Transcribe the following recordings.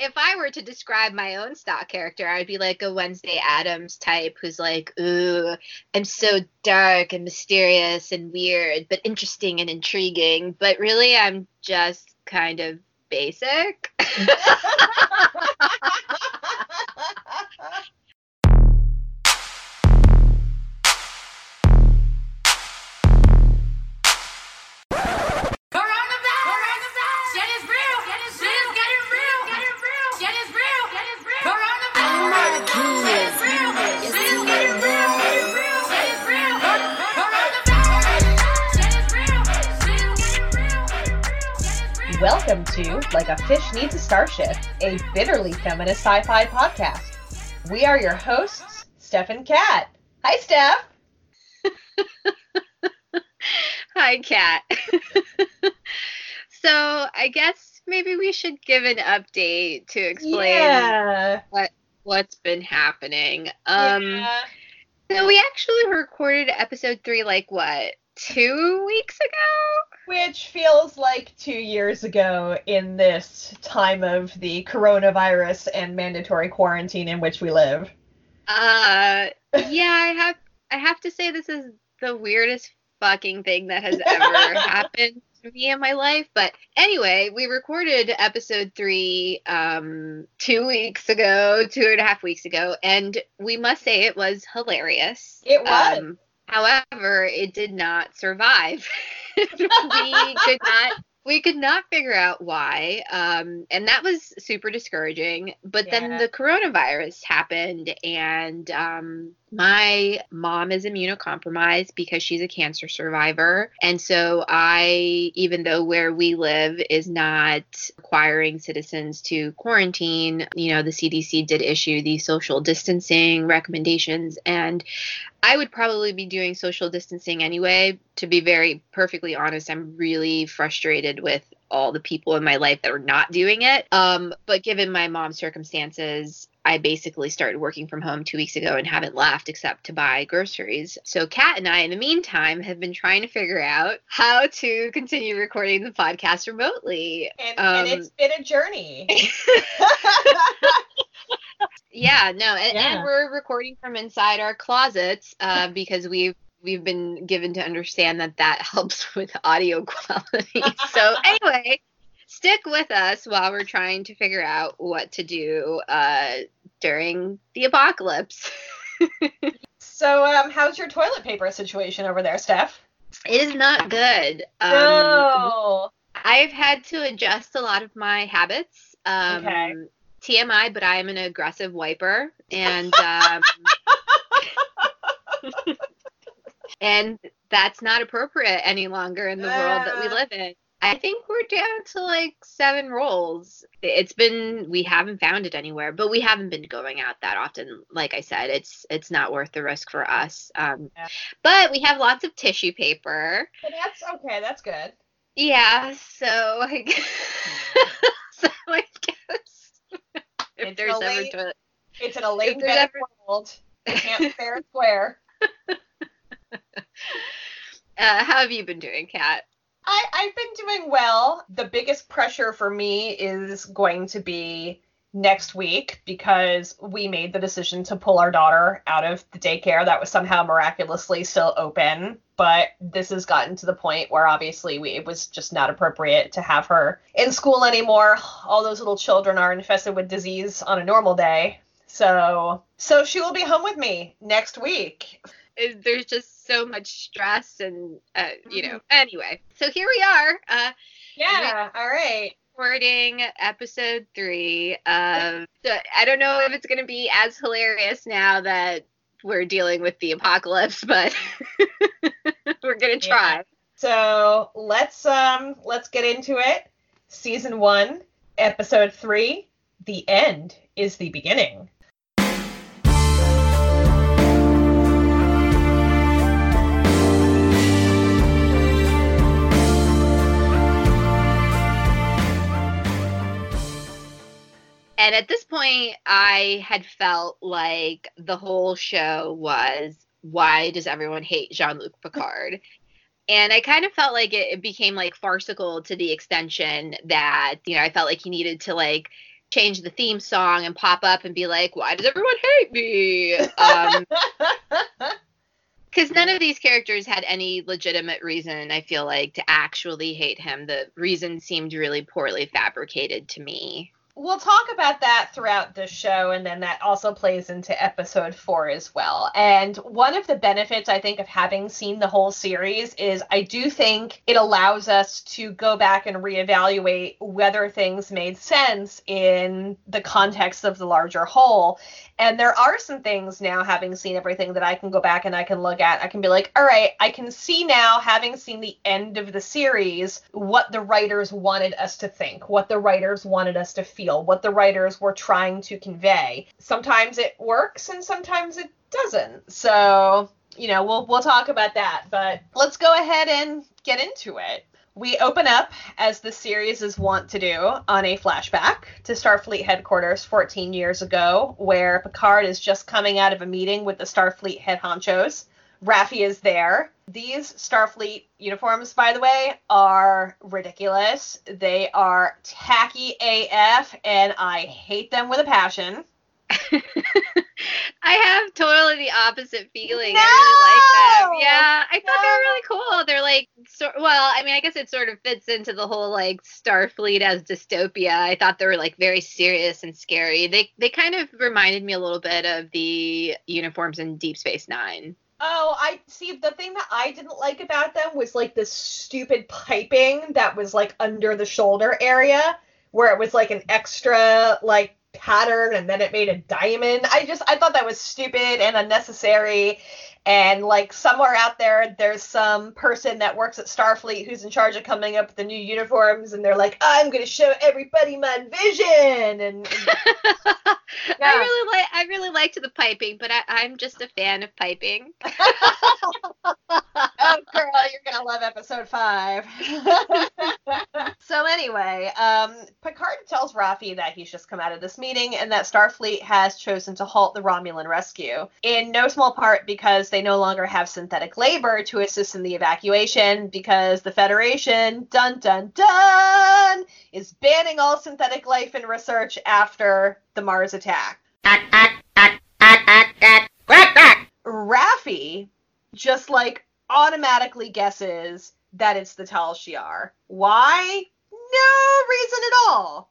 if I were to describe my own stock character, I'd be like a Wednesday Addams type who's like, ooh, I'm so dark and mysterious and weird, but interesting and intriguing. But really, I'm just kind of basic. to Like a Fish Needs a Starship, a bitterly feminist sci fi podcast. We are your hosts, Steph and Kat. Hi, Steph. Hi, Kat. so I guess maybe we should give an update to explain Yeah. what what's been happening. Um yeah. so we actually recorded episode three like what, two weeks ago? Which feels like two years ago in this time of the coronavirus and mandatory quarantine in which we live. Uh yeah, I have I have to say this is the weirdest fucking thing that has ever happened to me in my life. But anyway, we recorded episode three um two weeks ago, two and a half weeks ago, and we must say it was hilarious. It was. Um, however, it did not survive. we could not we could not figure out why um, and that was super discouraging but then the coronavirus happened and um, my mom is immunocompromised because she's a cancer survivor and so i even though where we live is not requiring citizens to quarantine you know the cdc did issue these social distancing recommendations and I would probably be doing social distancing anyway. To be very perfectly honest, I'm really frustrated with all the people in my life that are not doing it. Um, but given my mom's circumstances, I basically started working from home two weeks ago and haven't left except to buy groceries. So Kat and I, in the meantime, have been trying to figure out how to continue recording the podcast remotely. And, and Um, it's been a journey. Yeah, no, and, Yeah. and we're recording from inside our closets uh, because we've we've been given to understand that that helps with audio quality. so anyway, stick with us while we're trying to figure out what to do uh, during the apocalypse. so, um, how's your toilet paper situation over there, Steph? it is not good. Um, no. I've had to adjust a lot of my habits. Um, Okay. TMI, but I'm an aggressive wiper, and um, and that's not appropriate any longer in the world that we live in. I think we're down to like seven rolls. It's been we haven't found it anywhere, but we haven't been going out that often. Like I said, it's it's not worth the risk for us. Um, Yeah. But we have lots of tissue paper. But that's okay. That's good. Yeah, so I guess, so I guess if It's there's ever late- toilet It's in a late bed world. Can't fair and square. Uh, how have you been doing, Kat? I, I've been doing well. The biggest pressure for me is going to be next week because we made the decision to pull our daughter out of the daycare that was somehow miraculously still open. But this has gotten to the point where obviously we, it was just not appropriate to have her in school anymore. All those little children are infested with disease on a normal day. So so she will be home with me next week. Is- There's just so much stress, and uh, you know. Anyway, so here we are, uh, Yeah, all right. recording episode three. Of, so I don't know if it's going to be as hilarious now that we're dealing with the apocalypse, but we're going to try. So let's um let's get into it. Season one, episode three. The end is the beginning. And at this point, I had felt like the whole show was why does everyone hate Jean Luc Picard? And I kind of felt like it, it became like farcical to the extension that, you know, I felt like he needed to like change the theme song and pop up and be like, "Why does everyone hate me?" Um, because none of these characters had any legitimate reason i feel like to actually hate him the reason seemed really poorly fabricated to me we'll talk about that throughout the show and then that also plays into episode 4 as well. And one of the benefits I think of having seen the whole series is I do think it allows us to go back and reevaluate whether things made sense in the context of the larger whole. And there are some things now having seen everything that I can go back and I can look at. I can be like, "All right, I can see now having seen the end of the series what the writers wanted us to think, what the writers wanted us to feel feel, what the writers were trying to convey. Sometimes it works and sometimes it doesn't. So, you know, we'll we'll talk about that, but let's go ahead and get into it. We open up, as the series is wont to do, on a flashback to Starfleet headquarters 14 years ago, where Picard is just coming out of a meeting with the Starfleet head honchos. Raffi is there. These Starfleet uniforms, by the way, are ridiculous. They are tacky AF, and I hate them with a passion. I have totally the opposite feeling. No! I really like them. Yeah, I thought No! they were really cool. They're like, so, well, I mean, I guess it sort of fits into the whole like Starfleet as dystopia. I thought they were like very serious and scary. They they kind of reminded me a little bit of the uniforms in Deep Space Nine. Oh, I see. The thing that I didn't like about them was like this stupid piping that was like under the shoulder area, where it was like an extra like pattern and then it made a diamond. I just I thought that was stupid and unnecessary. And like somewhere out there, there's some person that works at Starfleet who's in charge of coming up with the new uniforms, and they're like, "I'm going to show everybody my vision." And, and I really like I really liked the piping, but I, I'm just a fan of piping. oh, girl, you're gonna love episode five. so anyway, um, Picard tells Raffi that he's just come out of this meeting and that Starfleet has chosen to halt the Romulan rescue, in no small part because they no longer have synthetic labor to assist in the evacuation, because the Federation, dun dun dun, is banning all synthetic life and research after the Mars attack. Raffi just like automatically guesses that it's the Tal Shiar. Why? No reason at all.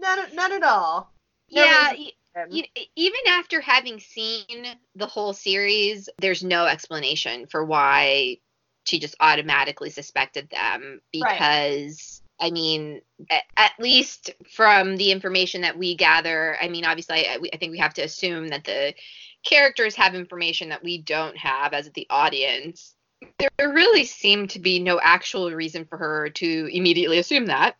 None, none at all. No yeah, reason. Y- even after having seen the whole series, there's no explanation for why she just automatically suspected them Right. because I mean, at, at least from the information that we gather, I mean, obviously, I, I think we have to assume that the characters have information that we don't have as the audience. There really seemed to be no actual reason for her to immediately assume that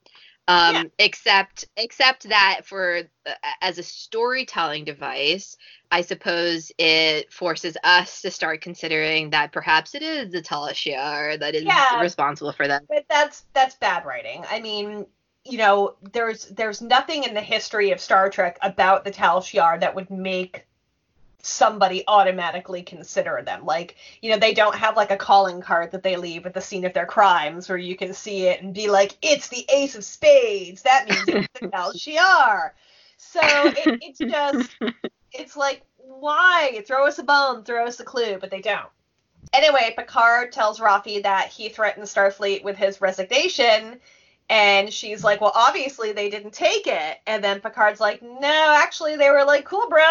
um, Yeah. except except that for uh, as a storytelling device i suppose it forces us to start considering that perhaps it is the Tal Shiar that is Yeah. responsible for that. But that's that's bad writing. I mean, you know, there's there's nothing in the history of Star Trek about the Tal Shiar that would make somebody automatically consider them. Like, you know, they don't have like a calling card that they leave at the scene of their crimes where you can see it and be like, it's the Ace of Spades. That means it's the Tal Shiar. So it, it's just it's like, why? Throw us a bone, throw us a clue, but they don't. Anyway, Picard tells Raffi that he threatened Starfleet with his resignation, and she's like, Well, obviously they didn't take it. And then Picard's like, No, actually, they were like, Cool, bro,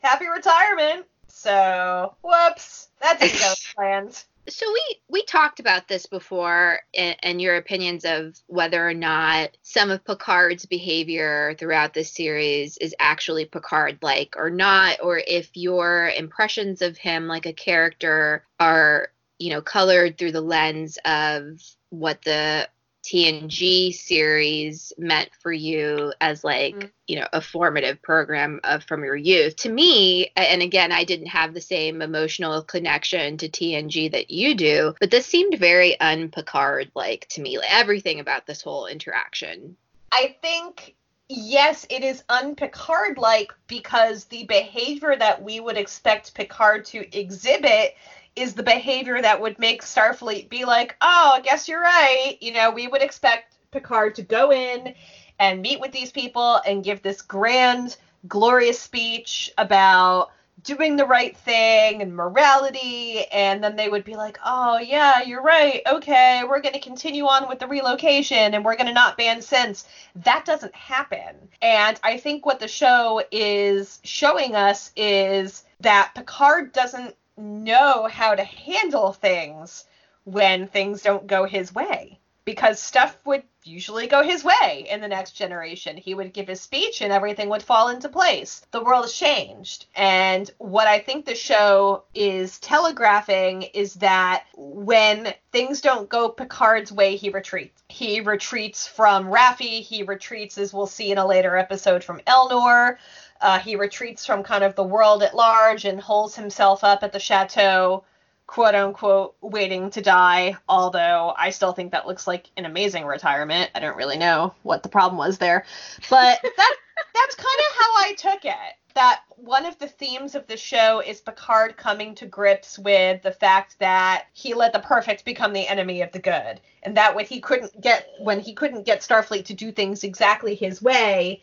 happy retirement. So, whoops, that didn't go as planned. so we we talked about this before and, and your opinions of whether or not some of picard's behavior throughout this series is actually picard like or not or if your impressions of him like a character are you know colored through the lens of what the TNG series meant for you as like Mm. you know a formative program of from your youth to me and again I didn't have the same emotional connection to TNG that you do but this seemed very un-Picard like to me like, everything about this whole interaction I think yes, it is un-Picard like because the behavior that we would expect Picard to exhibit is the behavior that would make Starfleet be like, "Oh, I guess you're right." You know, we would expect Picard to go in and meet with these people and give this grand, glorious speech about doing the right thing and morality and then they would be like oh yeah you're right okay we're going to continue on with the relocation and we're going to not ban synths. that doesn't happen and i think what the show is showing us is that picard doesn't know how to handle things when things don't go his way because stuff would usually go his way in the next generation. He would give his speech and everything would fall into place. The world has changed. And what I think the show is telegraphing is that when things don't go Picard's way, he retreats. He retreats from Raffi, he retreats, as we'll see in a later episode, from Elnor. Uh, he retreats from kind of the world at large and holds himself up at the chateau quote unquote waiting to die, although I still think that looks like an amazing retirement. I don't really know what the problem was there. But that that's kind of how I took it. That one of the themes of the show is Picard coming to grips with the fact that he let the perfect become the enemy of the good. And that when he couldn't get when he couldn't get Starfleet to do things exactly his way,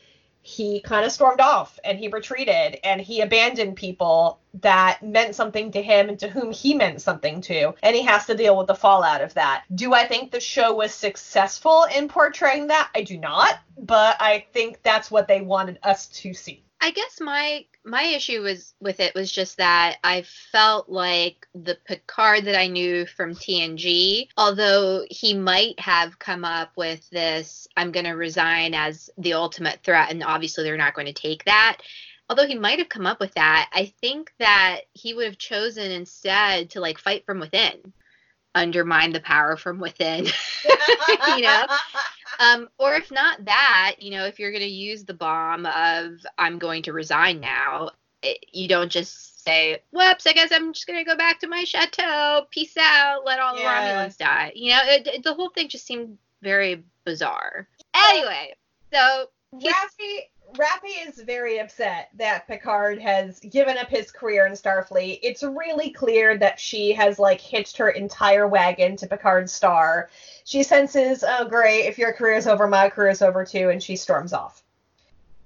he kind of stormed off and he retreated and he abandoned people that meant something to him and to whom he meant something to. And he has to deal with the fallout of that. Do I think the show was successful in portraying that? I do not, but I think that's what they wanted us to see. I guess my my issue was with it was just that I felt like the Picard that I knew from TNG, although he might have come up with this I'm going to resign as the ultimate threat and obviously they're not going to take that. Although he might have come up with that, I think that he would have chosen instead to like fight from within undermine the power from within you know? Um, or if not that you know if you're going to use the bomb of i'm going to resign now it, you don't just say whoops i guess i'm just going to go back to my chateau. Peace out. Let all yeah. the romulans die. You know it, it, the whole thing just seemed very bizarre. Anyway so Raffi Raffi is very upset that Picard has given up his career in Starfleet. It's really clear that she has like hitched her entire wagon to Picard's star. She senses, oh great, if your career is over, my career is over too, and she storms off.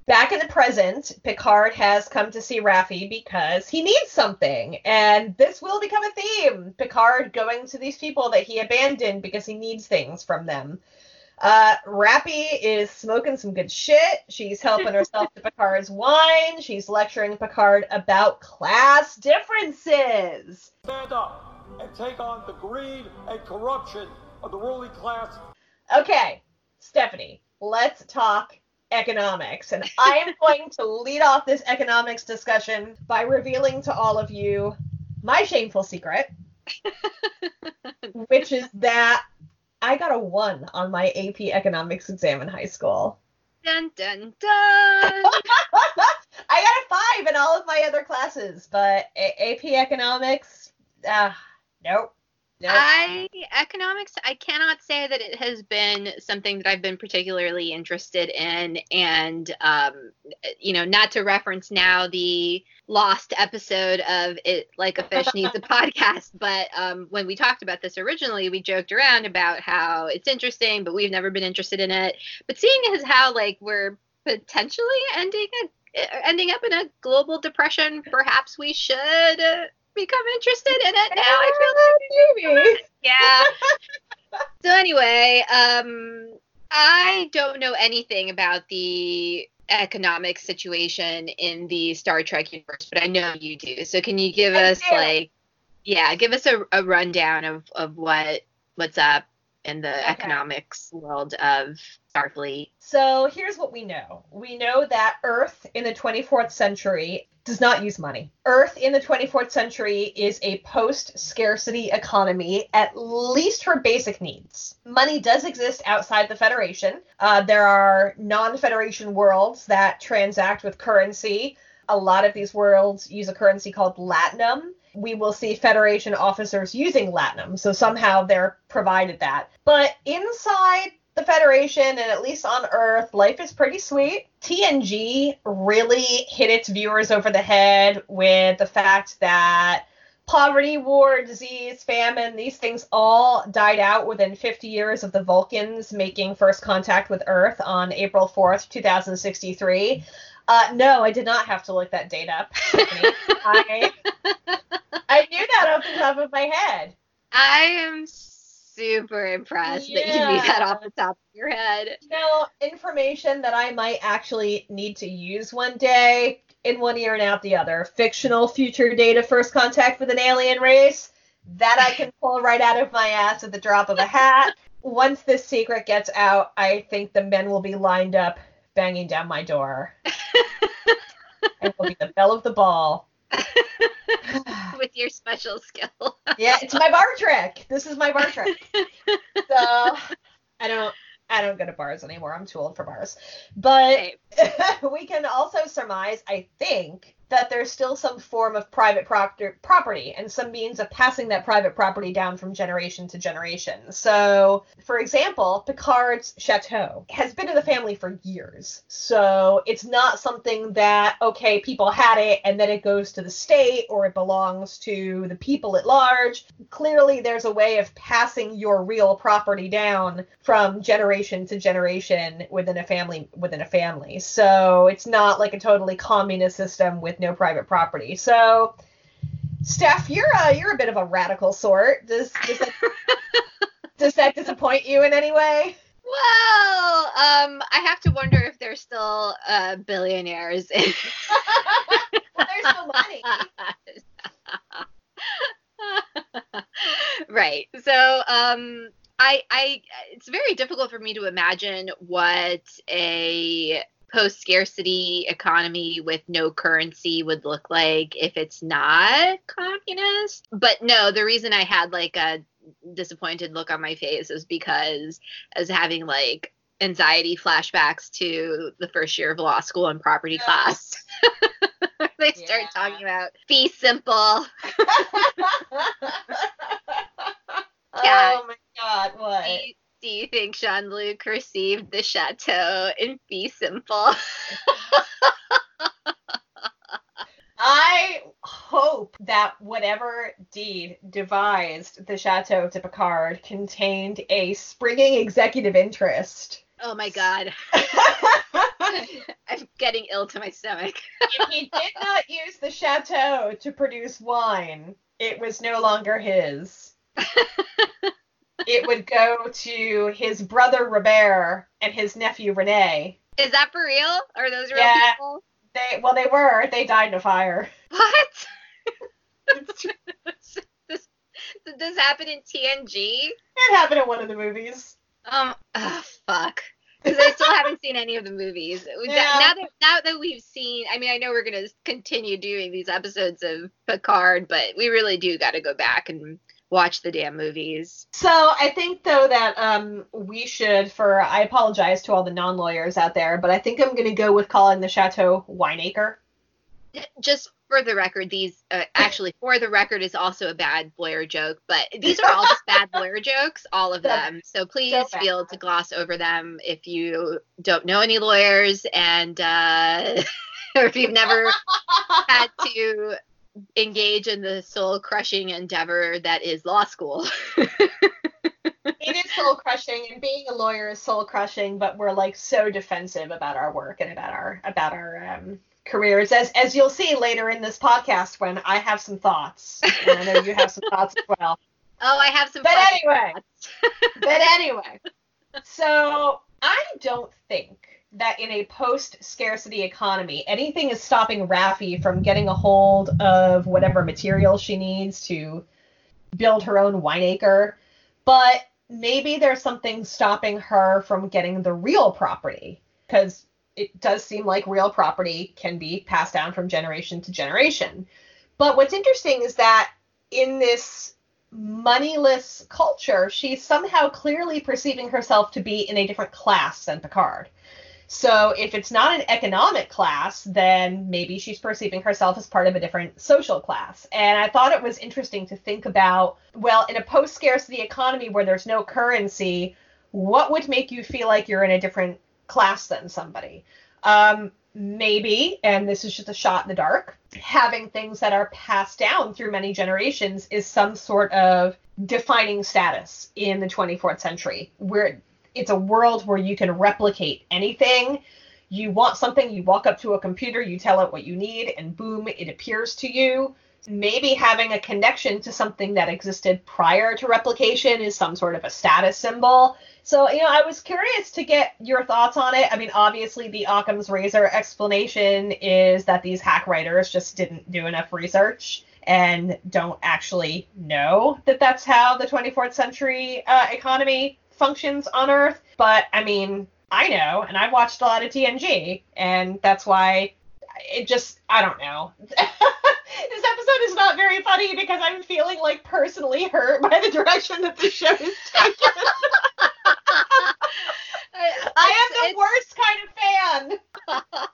Back in the present, Picard has come to see Raffi because he needs something, and this will become a theme. Picard going to these people that he abandoned because he needs things from them. Uh, Raffi is smoking some good shit. She's helping herself to Picard's wine. She's lecturing Picard about class differences. Stand up and take on the greed and corruption of the ruling class. Okay, Stephanie, let's talk economics. And I am going to lead off this economics discussion by revealing to all of you my shameful secret, which is that I got a one on my AP economics exam in high school. Dun dun dun. I got a five in all of my other classes, but a- AP economics, uh, nope. Nope. I economics. I cannot say that it has been something that I've been particularly interested in, and um, you know, not to reference now the lost episode of it like a fish needs a podcast, but um, when we talked about this originally, we joked around about how it's interesting, but we've never been interested in it. But seeing as how like we're potentially ending a ending up in a global depression, perhaps we should become interested in it now. I feel like maybe. Yeah. so anyway, um, I don't know anything about the economic situation in the Star Trek universe, but I know you do. So can you give I us do. like, yeah, give us a, a rundown of of what what's up in the okay. economics world of Starfleet? So here's what we know. We know that Earth in the 24th century does not use money. Earth in the 24th century is a post scarcity economy, at least for basic needs. Money does exist outside the Federation. Uh, there are non Federation worlds that transact with currency. A lot of these worlds use a currency called Latinum. We will see Federation officers using Latinum, so somehow they're provided that. But inside the Federation and at least on Earth, life is pretty sweet. TNG really hit its viewers over the head with the fact that poverty, war, disease, famine, these things all died out within 50 years of the Vulcans making first contact with Earth on April 4th, 2063. Uh, no, I did not have to look that date up. I, I knew that off the top of my head. I am super impressed that you knew that off the top of your head. Now, information that I might actually need to use one day in one ear and out the other. Fictional future data first contact with an alien race. That I can pull right out of my ass at the drop of a hat. Once this secret gets out, I think the men will be lined up banging down my door. it will be the belle of the ball. With your special skill. yeah, it's my bar trick. This is my bar trick. So I don't I don't go to bars anymore. I'm too old for bars. But we can also surmise, I think, that there's still some form of private proctor- property and some means of passing that private property down from generation to generation. So, for example, Picard's chateau has been in the family for years. So, it's not something that, okay, people had it and then it goes to the state or it belongs to the people at large. Clearly, there's a way of passing your real property down from generation to generation within a family within a family. So, it's not like a totally communist system with no private property. So, Steph, you're a you're a bit of a radical sort. Does does that, does that disappoint you in any way? Well, um, I have to wonder if they're still uh, billionaires. well, there's no money. right. So, um, I, I, it's very difficult for me to imagine what a post scarcity economy with no currency would look like if it's not communist. But no, the reason I had like a disappointed look on my face is because I was having like anxiety flashbacks to the first year of law school and property yeah. class. they start talking about fee simple. yeah. oh my god, what? Do you think Jean Luc received the chateau in Fee Simple? I hope that whatever deed devised the chateau to Picard contained a springing executory interest. Oh my god. I'm getting ill to my stomach. if he did not use the chateau to produce wine, it was no longer his it would go to his brother Robert and his nephew Rene. Is that for real? Are those real yeah, people? They well they were. They died in a fire. What? this, did this happen in TNG? It happened in one of the movies. Um oh, fuck. Because I still haven't seen any of the movies. Yeah. Now that now that we've seen, I mean, I know we're gonna continue doing these episodes of Picard, but we really do got to go back and watch the damn movies. So I think though that um, we should, for I apologize to all the non-lawyers out there, but I think I'm going to go with calling the chateau Wineacre. Just for the record, these uh, actually for the record is also a bad lawyer joke, but these are all just bad lawyer jokes, all of them. So please so feel to gloss over them if you don't know any lawyers and uh, or if you've never had to engage in the soul crushing endeavor that is law school. it is soul crushing and being a lawyer is soul crushing but we're like so defensive about our work and about our about our um, careers as as you'll see later in this podcast when i have some thoughts and i know you have some thoughts as well oh i have some thoughts. but anyway but anyway so i don't think that in a post scarcity economy, anything is stopping Raffi from getting a hold of whatever material she needs to build her own wineacre. But maybe there's something stopping her from getting the real property because it does seem like real property can be passed down from generation to generation. But what's interesting is that in this moneyless culture, she's somehow clearly perceiving herself to be in a different class than Picard. So if it's not an economic class, then maybe she's perceiving herself as part of a different social class. And I thought it was interesting to think about well, in a post scarcity economy where there's no currency, what would make you feel like you're in a different class than somebody? Um, maybe, and this is just a shot in the dark, having things that are passed down through many generations is some sort of defining status in the 24th century, where it's a world where you can replicate anything. You want something, you walk up to a computer, you tell it what you need, and boom, it appears to you. Maybe having a connection to something that existed prior to replication is some sort of a status symbol. So, you know, I was curious to get your thoughts on it. I mean, obviously, the Occam's razor explanation is that these hack writers just didn't do enough research and don't actually know that that's how the 24th century uh, economy functions on Earth. But I mean, I know, and I've watched a lot of TNG, and that's why it just, I don't know. this episode is not very funny because I'm feeling like personally hurt by the direction that the show is taken. I am the worst kind of fan.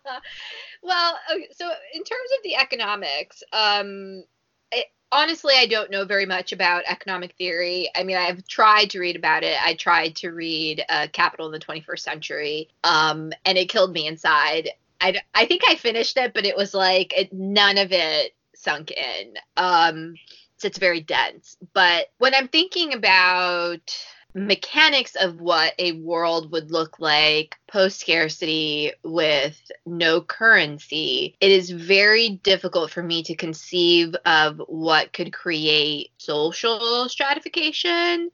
well, okay, so in terms of the economics, um, it, honestly, I don't know very much about economic theory. I mean, I've tried to read about it. I tried to read uh, Capital in the 21st Century, um, and it killed me inside. I, I think I finished it, but it was like it, none of it sunk in. Um, so it's very dense. But when I'm thinking about mechanics of what a world would look like post scarcity with no currency, it is very difficult for me to conceive of what could create social stratification.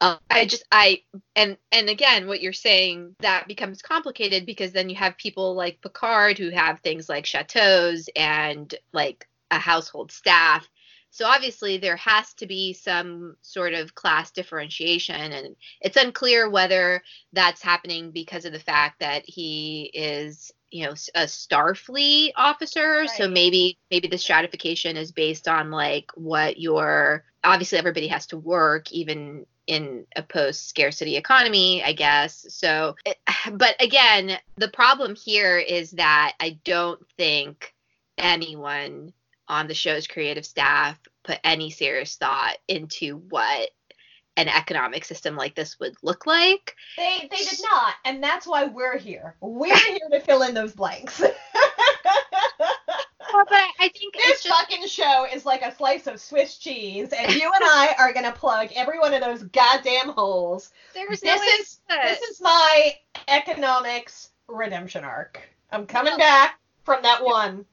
Uh, I just I and and again what you're saying that becomes complicated because then you have people like Picard who have things like chateaus and like a household staff so obviously there has to be some sort of class differentiation and it's unclear whether that's happening because of the fact that he is you know a starfleet officer right. so maybe maybe the stratification is based on like what your obviously everybody has to work even in a post scarcity economy i guess so eh, but again the problem here is that i don't think anyone on the show's creative staff put any serious thought into what an economic system like this would look like. They they did not, and that's why we're here. We're here to fill in those blanks. well, but I think this just... fucking show is like a slice of Swiss cheese, and you and I are gonna plug every one of those goddamn holes. There's this no is this is my economics redemption arc. I'm coming well, back from that one.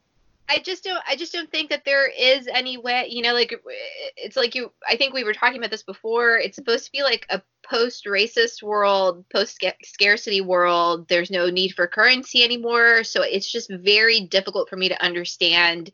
I just don't I just don't think that there is any way, you know, like it's like you I think we were talking about this before. It's supposed to be like a post racist world, post scarcity world. There's no need for currency anymore, so it's just very difficult for me to understand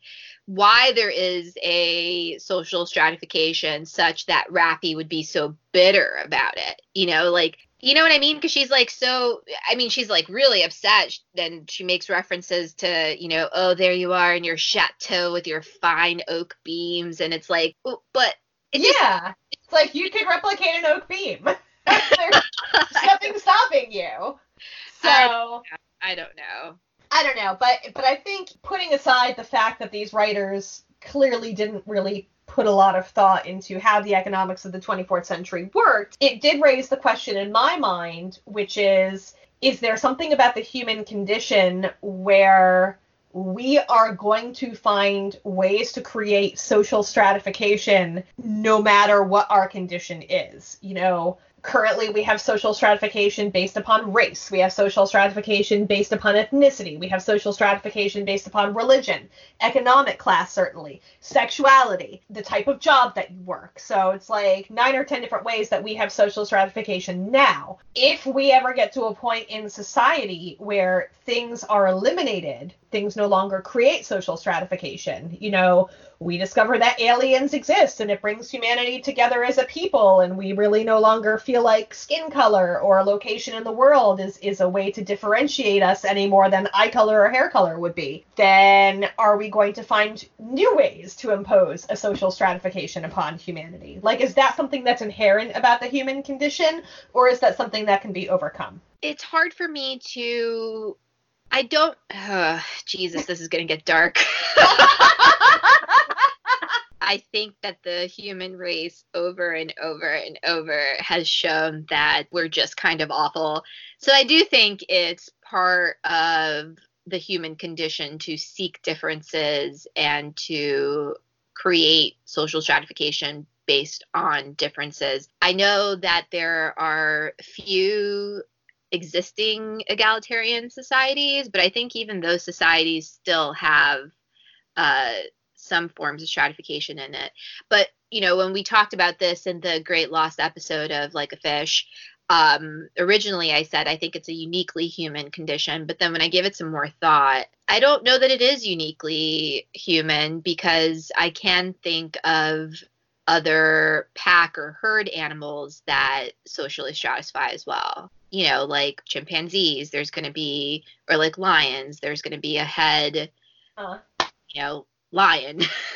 why there is a social stratification such that Raffi would be so bitter about it. You know, like you know what I mean? Because she's like so. I mean, she's like really upset. Then she makes references to, you know, oh, there you are in your chateau with your fine oak beams, and it's like, but it yeah, just, it's like you could replicate an oak beam. There's nothing stopping you. So I, I don't know. I don't know, but but I think putting aside the fact that these writers clearly didn't really put a lot of thought into how the economics of the 24th century worked, it did raise the question in my mind, which is is there something about the human condition where we are going to find ways to create social stratification no matter what our condition is? You know, currently we have social stratification based upon race. We have social stratification based upon ethnicity. We have social stratification based upon religion economic class certainly sexuality the type of job that you work. So it's like nine or ten different ways that we have social stratification now. If we ever get to a point in society where things are eliminated things no longer create social stratification. You know we discover that aliens exist and it brings humanity together as a people and we really no longer feel like skin color or location in the world is, is a way to differentiate us any more than eye color or hair color would be. Then are we going to find new ways to impose a social stratification upon humanity? Like is that something that's inherent about the human condition or is that something that can be overcome? It's hard for me to I don't. Uh, Jesus, this is going to get dark. I think that the human race over and over and over has shown that we're just kind of awful. So I do think it's part of the human condition to seek differences and to create social stratification based on differences. I know that there are few existing egalitarian societies, but I think even those societies still have uh, some forms of stratification in it. But you know, when we talked about this in the Great Lost episode of Like a Fish, um, originally I said I think it's a uniquely human condition, but then when I give it some more thought, I don't know that it is uniquely human because I can think of other pack or herd animals that socially stratify as well. You know, like chimpanzees, there's going to be, or like lions, there's going to be a head, uh. you know, lion.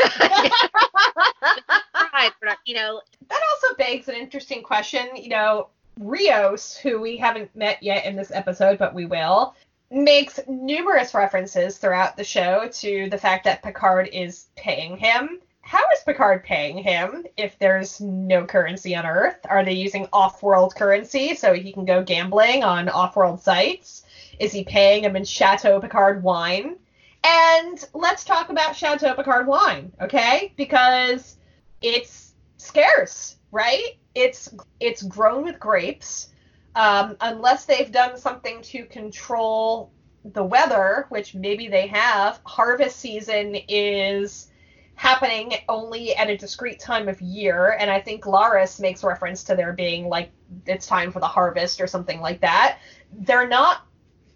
you know, that also begs an interesting question. You know, Rios, who we haven't met yet in this episode, but we will, makes numerous references throughout the show to the fact that Picard is paying him. How is Picard paying him if there's no currency on Earth? Are they using off world currency so he can go gambling on off world sites? Is he paying him in Chateau Picard wine? And let's talk about Chateau Picard wine, okay? Because it's scarce, right? It's it's grown with grapes. Um, unless they've done something to control the weather, which maybe they have, harvest season is happening only at a discrete time of year. And I think Laris makes reference to there being like it's time for the harvest or something like that. They're not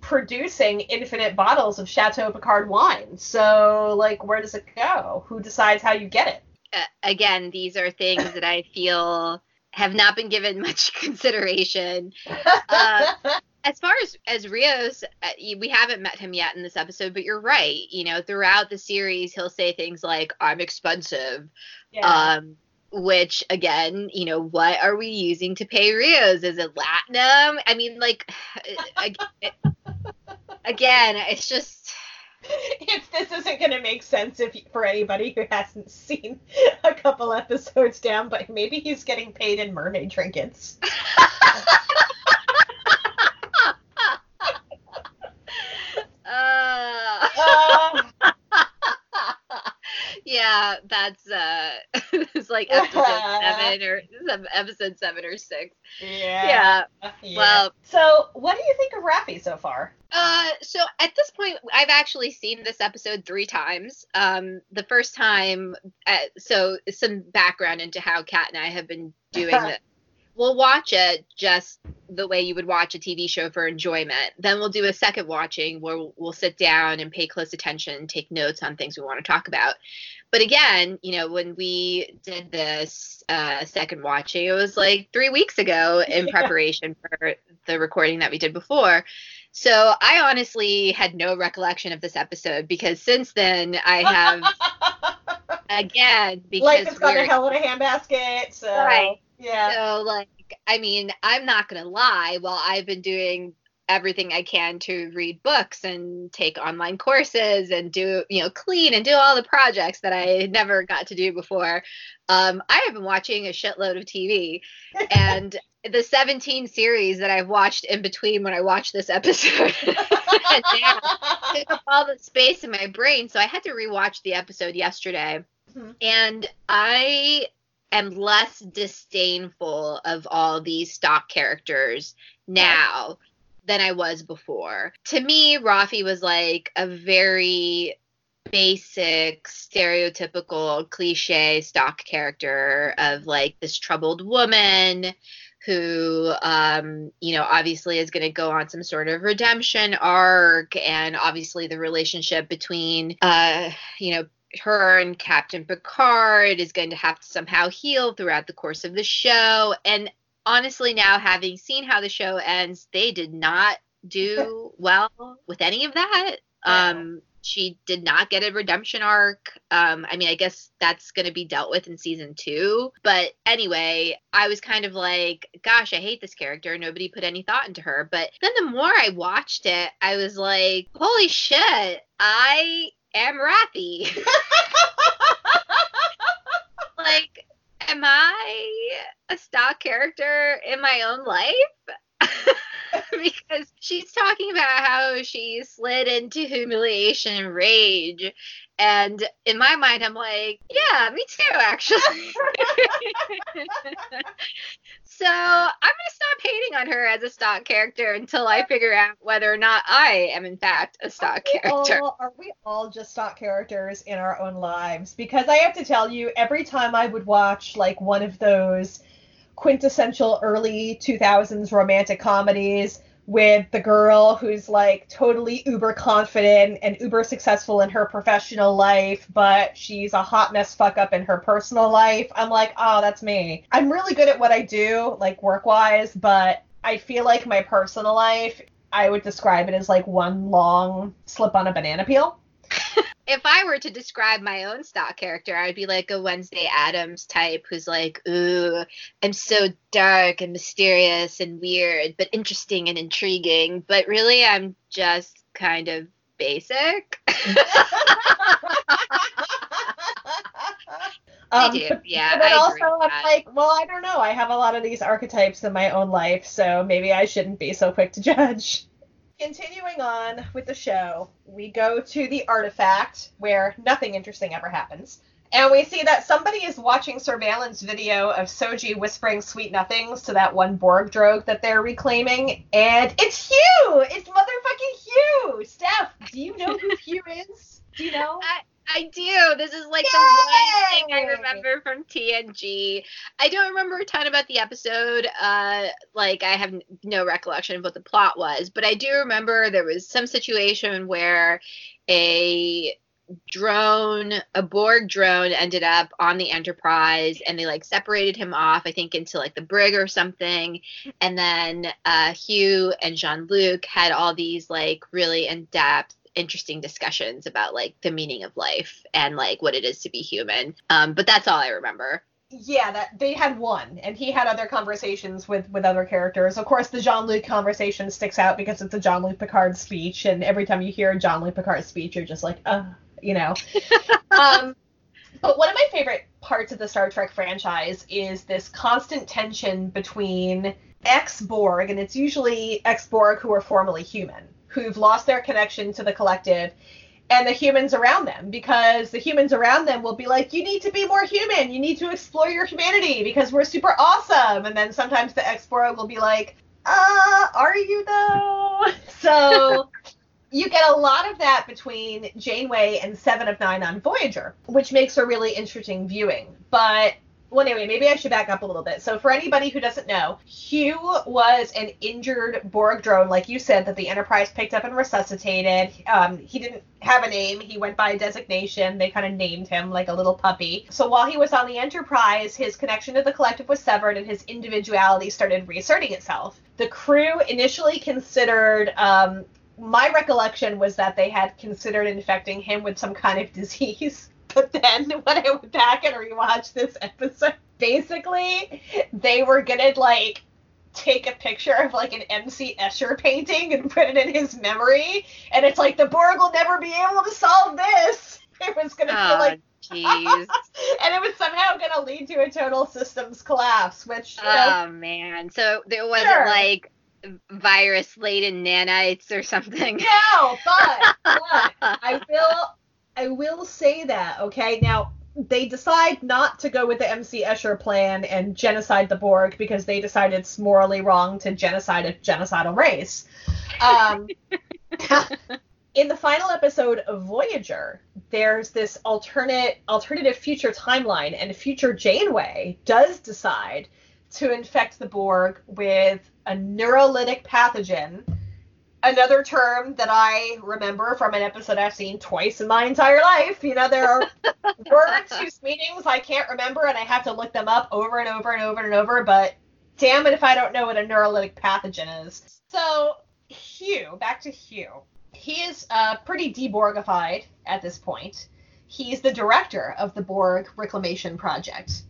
producing infinite bottles of Chateau Picard wine. So, like, where does it go? Who decides how you get it? Uh, again, these are things that I feel have not been given much consideration. Uh, as far as as Rios, uh, we haven't met him yet in this episode, but you're right. You know, throughout the series, he'll say things like "I'm expensive," yeah. um, which again, you know, what are we using to pay Rios? Is it latinum? I mean, like, again, it's just if this isn't going to make sense if for anybody who hasn't seen a couple episodes down, but maybe he's getting paid in mermaid trinkets. uh, uh, yeah, that's uh, it's like episode seven or episode seven or six. Yeah. yeah. yeah. Well. So, what do you think of Raffi so far? Uh, so at this point, I've actually seen this episode three times. Um, the first time, uh, so some background into how Kat and I have been doing it. We'll watch it just the way you would watch a TV show for enjoyment. Then we'll do a second watching where we'll, we'll sit down and pay close attention, take notes on things we want to talk about. But again, you know, when we did this uh, second watching, it was like three weeks ago in yeah. preparation for the recording that we did before. So I honestly had no recollection of this episode because since then I have again because life has gone to hell in a handbasket. So right. yeah. So like I mean I'm not gonna lie. While I've been doing everything I can to read books and take online courses and do, you know, clean and do all the projects that I never got to do before. Um, I have been watching a shitload of TV. And the 17 series that I've watched in between when I watched this episode took up all the space in my brain. So I had to rewatch the episode yesterday. Mm-hmm. And I am less disdainful of all these stock characters now than I was before. To me, Raffi was like a very basic, stereotypical, cliche stock character of like this troubled woman who um, you know obviously is going to go on some sort of redemption arc and obviously the relationship between uh, you know her and Captain Picard is going to have to somehow heal throughout the course of the show and honestly now having seen how the show ends they did not do well with any of that um she did not get a redemption arc. Um, I mean, I guess that's going to be dealt with in season two. But anyway, I was kind of like, gosh, I hate this character. Nobody put any thought into her. But then the more I watched it, I was like, holy shit, I am Raffi. am I a stock character in my own life? because she's talking about how she slid into humiliation and rage. And in my mind, I'm like, yeah, me too, actually. so I'm going to stop hating on her as a stock character until I figure out whether or not I am, in fact, a stock are character. All, are we all just stock characters in our own lives? Because I have to tell you, every time I would watch like one of those quintessential early 2000s romantic comedies with the girl who's like totally uber confident and uber successful in her professional life, but she's a hot mess fuck up in her personal life. I'm like, oh, that's me. I'm really good at what I do, like work wise, but I feel like my personal life, I would describe it as like one long slip on a banana peel. if I were to describe my own stock character, I'd be like a Wednesday Addams type who's like, ooh, I'm so dark and mysterious and weird, but interesting and intriguing. But really, I'm just kind of basic. I Um, do, but- yeah. But I also, I'm like, well, I don't know. I have a lot of these archetypes in my own life, so maybe I shouldn't be so quick to judge. Continuing on with the show, we go to the artifact where nothing interesting ever happens. And we see that somebody is watching surveillance video of Soji whispering sweet nothings to that one Borg drone that they're reclaiming. And it's Hugh! It's motherfucking Hugh! Steph, do you know who Hugh is? Do you know? I, I do. This is like the one thing I remember from TNG. I don't remember a ton about the episode. Uh, like I have no recollection of what the plot was, but I do remember there was some situation where a drone, a Borg drone, ended up on the Enterprise, and they like separated him off. I think into like the brig or something, and then uh, Hugh and Jean Luc had all these like really in depth interesting discussions about like the meaning of life and like what it is to be human. Um, but that's all I remember. Yeah, that they had one, and he had other conversations with with other characters. Of course, the Jean Luc conversation sticks out because it's a Jean Luc Picard speech, and every time you hear a Jean Luc Picard speech, you're just like, uh, you know. um, but one of my favorite parts of the Star Trek franchise is this constant tension between ex Borg, and it's usually ex Borg who are formerly human, who've lost their connection to the collective, and the humans around them, because the humans around them will be like, you need to be more human, you need to explore your humanity because we're super awesome. And then sometimes the ex Borg will be like, uh, are you though? So you get a lot of that between Janeway and Seven of Nine on Voyager, which makes a really interesting viewing. But well, anyway, maybe I should back up a little bit. So, for anybody who doesn't know, Hugh was an injured Borg drone, like you said, that the Enterprise picked up and resuscitated. Um, he didn't have a name, he went by a designation. They kind of named him like a little puppy. So, while he was on the Enterprise, his connection to the collective was severed and his individuality started reasserting itself. The crew initially considered um, my recollection was that they had considered infecting him with some kind of disease. But then when I went back and rewatched this episode, basically they were gonna like take a picture of like an MC Escher painting and put it in his memory, and it's like the Borg will never be able to solve this. It was gonna Oh, like, jeez. and it was somehow gonna lead to a total systems collapse, which you know, oh man. So there wasn't Sure. like virus laden nanites or something. No, but, but I will I will say that, okay? Now they decide not to go with the MC Escher plan and genocide the Borg because they decided it's morally wrong to genocide a genocidal race. Um, in the final episode of Voyager, there's this alternate alternative future timeline, and future Janeway does decide to infect the Borg with a neurolytic pathogen. Another term that I remember from an episode I've seen twice in my entire life. You know, there are words whose meanings I can't remember, and I have to look them up over and over and over and over. But damn it if I don't know what a neurolytic pathogen is. So, Hugh, back to Hugh. He is uh, pretty deborgified at this point. He's the director of the Borg Reclamation Project.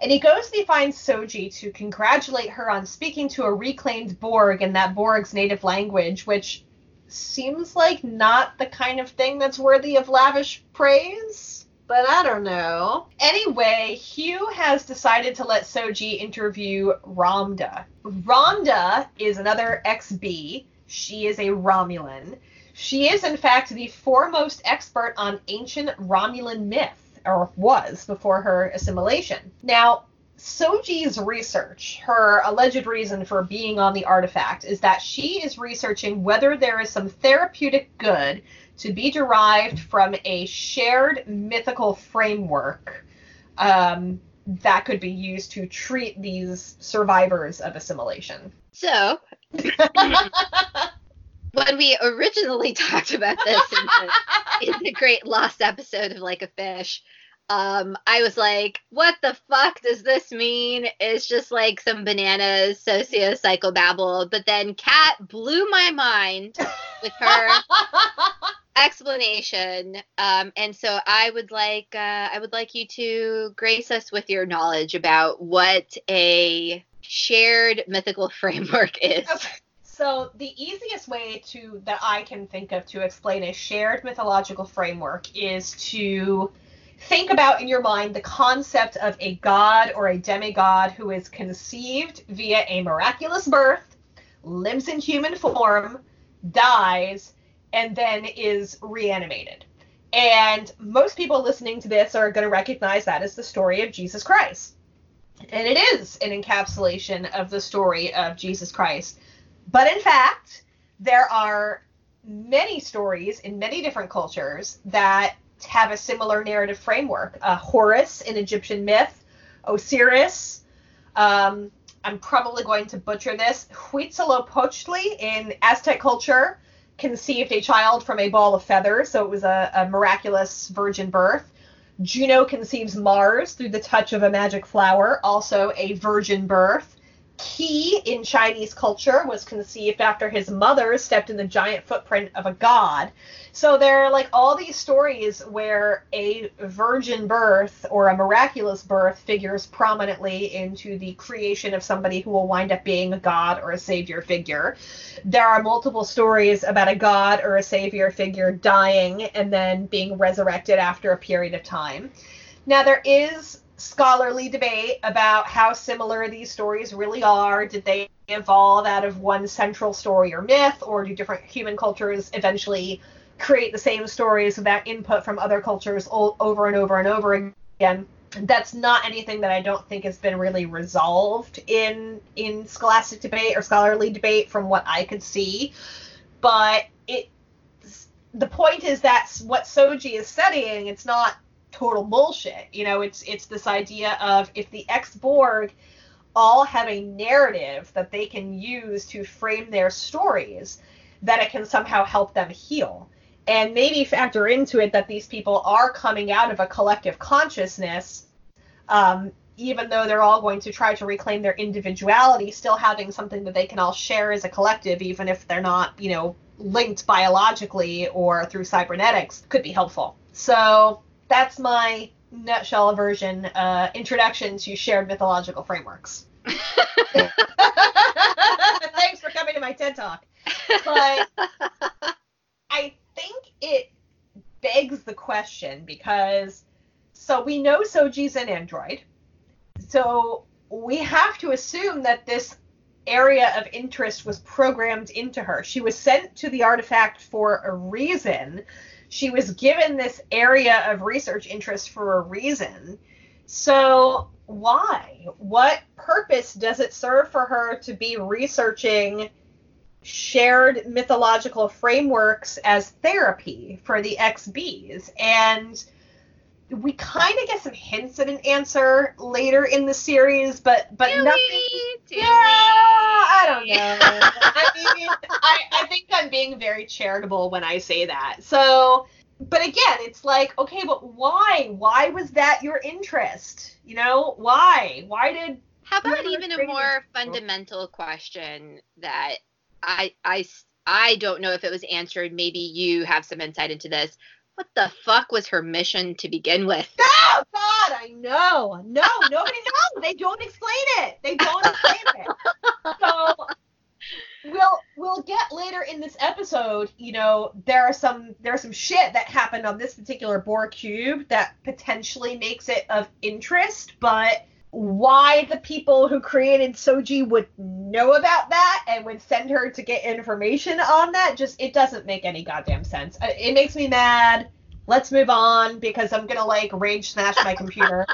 And he goes and he finds Soji to congratulate her on speaking to a reclaimed Borg in that Borg's native language, which seems like not the kind of thing that's worthy of lavish praise. but I don't know. Anyway, Hugh has decided to let Soji interview Ramda. Ramda is another XB. She is a Romulan. She is, in fact, the foremost expert on ancient Romulan myth, or was before her assimilation. Now, Soji's research, her alleged reason for being on the artifact, is that she is researching whether there is some therapeutic good to be derived from a shared mythical framework um, that could be used to treat these survivors of assimilation. So, when we originally talked about this in the, in the great lost episode of Like a Fish, um, I was like, what the fuck does this mean? It's just like some bananas socio psychobabble. But then Kat blew my mind with her explanation. Um, and so I would like uh, I would like you to grace us with your knowledge about what a shared mythical framework is. Okay. So the easiest way to that I can think of to explain a shared mythological framework is to think about in your mind the concept of a god or a demigod who is conceived via a miraculous birth, lives in human form, dies, and then is reanimated. And most people listening to this are going to recognize that as the story of Jesus Christ. And it is an encapsulation of the story of Jesus Christ. But in fact, there are many stories in many different cultures that have a similar narrative framework. Uh, Horus in Egyptian myth, Osiris. Um, I'm probably going to butcher this. Huitzilopochtli in Aztec culture conceived a child from a ball of feathers, so it was a, a miraculous virgin birth. Juno conceives Mars through the touch of a magic flower, also a virgin birth. Ki in Chinese culture was conceived after his mother stepped in the giant footprint of a god. So there are like all these stories where a virgin birth or a miraculous birth figures prominently into the creation of somebody who will wind up being a god or a savior figure. There are multiple stories about a god or a savior figure dying and then being resurrected after a period of time. Now there is scholarly debate about how similar these stories really are. Did they evolve out of one central story or myth, or do different human cultures eventually create the same stories without input from other cultures all, over and over and over again. That's not anything that I don't think has been really resolved in in scholastic debate or scholarly debate from what I could see. But it the point is that what Soji is studying, it's not total bullshit. You know, it's it's this idea of if the ex Borg all have a narrative that they can use to frame their stories, that it can somehow help them heal and maybe factor into it that these people are coming out of a collective consciousness, um, even though they're all going to try to reclaim their individuality, still having something that they can all share as a collective, even if they're not, you know, linked biologically or through cybernetics, could be helpful. So that's my nutshell version, uh, introduction to shared mythological frameworks. Thanks for coming to my TED Talk. But I think it begs the question because so we know Soji's an android. So we have to assume that this area of interest was programmed into her. She was sent to the artifact for a reason. She was given this area of research interest for a reason. So why? What purpose does it serve for her to be researching shared mythological frameworks as therapy for the XBs. And we kind of get some hints at an answer later in the series, but but Do nothing. we? Yeah, I don't know. I mean, I, I think I'm being very charitable when I say that. So, but again, it's like, okay, but why? Why was that your interest? You know, why? Why did How about even a more fundamental question that I I I don't know if it was answered. Maybe you have some insight into this. What the fuck was her mission to begin with? Oh God, I know. No, nobody knows. They don't explain it. They don't explain it. So we'll we'll get later in this episode, you know, there are some there's some shit that happened on this particular Borg cube that potentially makes it of interest, but why the people who created Soji would know about that and would send her to get information on that just it doesn't make any goddamn sense. Uh, it makes me mad. Let's move on because I'm gonna like rage smash my computer.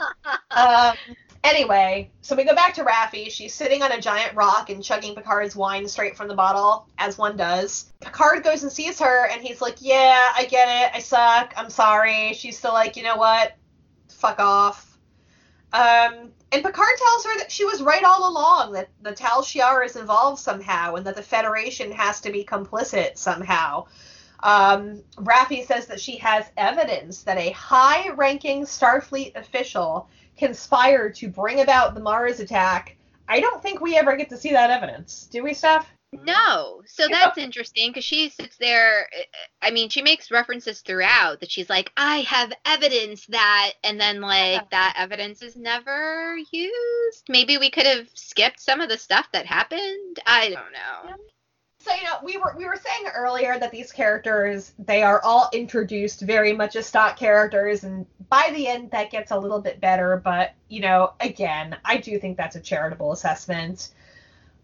um, Anyway, so we go back to Raffi. She's sitting on a giant rock and chugging Picard's wine straight from the bottle, as one does. Picard goes and sees her, and he's like, Yeah, I get it. I suck. I'm sorry. She's still like, You know what? Fuck off. Um, and Picard tells her that she was right all along, that the Tal Shiar is involved somehow, and that the Federation has to be complicit somehow. Um, Raffi says that she has evidence that a high ranking Starfleet official conspired to bring about the Mars attack. I don't think we ever get to see that evidence. Do we, Steph? No. So that's interesting because she sits there. I mean, she makes references throughout that she's like, I have evidence that, and then like that evidence is never used. Maybe we could have skipped some of the stuff that happened. I don't know. So you know, we were we were saying earlier that these characters they are all introduced very much as stock characters, and by the end that gets a little bit better. But you know, again, I do think that's a charitable assessment.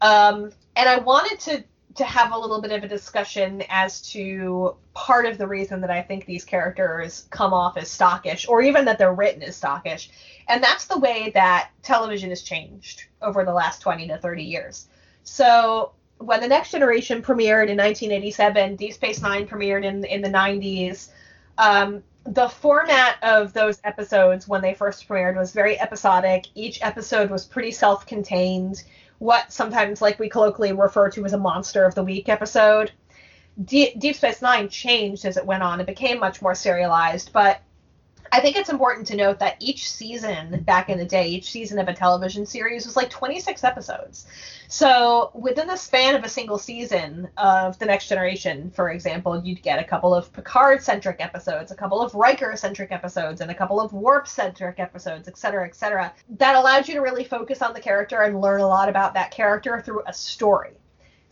Um, and I wanted to to have a little bit of a discussion as to part of the reason that I think these characters come off as stockish, or even that they're written as stockish, and that's the way that television has changed over the last 20 to 30 years. So when the Next Generation premiered in 1987, Deep Space Nine premiered in in the 90s. Um, the format of those episodes when they first premiered was very episodic. Each episode was pretty self-contained. What sometimes, like we colloquially refer to as a monster of the week episode. D- Deep Space Nine changed as it went on. It became much more serialized, but I think it's important to note that each season back in the day, each season of a television series was like 26 episodes. So within the span of a single season of The Next Generation, for example, you'd get a couple of Picard centric episodes, a couple of Riker centric episodes, and a couple of Worf centric episodes, et cetera, et cetera. That allowed you to really focus on the character and learn a lot about that character through a story.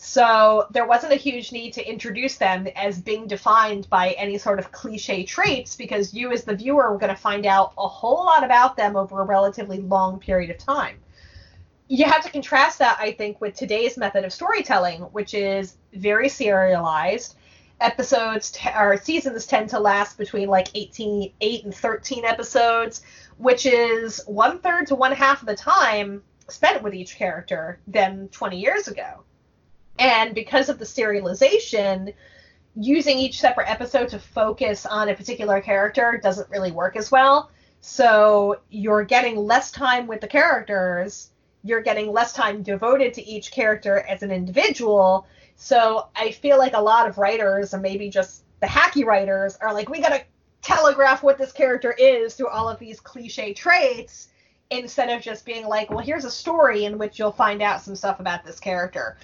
So there wasn't a huge need to introduce them as being defined by any sort of cliche traits because you, as the viewer, were going to find out a whole lot about them over a relatively long period of time. You have to contrast that, I think, with today's method of storytelling, which is very serialized. Episodes t- or seasons tend to last between like 18, 8 and 13 episodes, which is one third to one half of the time spent with each character than 20 years ago. And because of the serialization, using each separate episode to focus on a particular character doesn't really work as well. So you're getting less time with the characters, you're getting less time devoted to each character as an individual. So I feel like a lot of writers, and maybe just the hacky writers, are like, we gotta telegraph what this character is through all of these cliche traits instead of just being like, well, here's a story in which you'll find out some stuff about this character.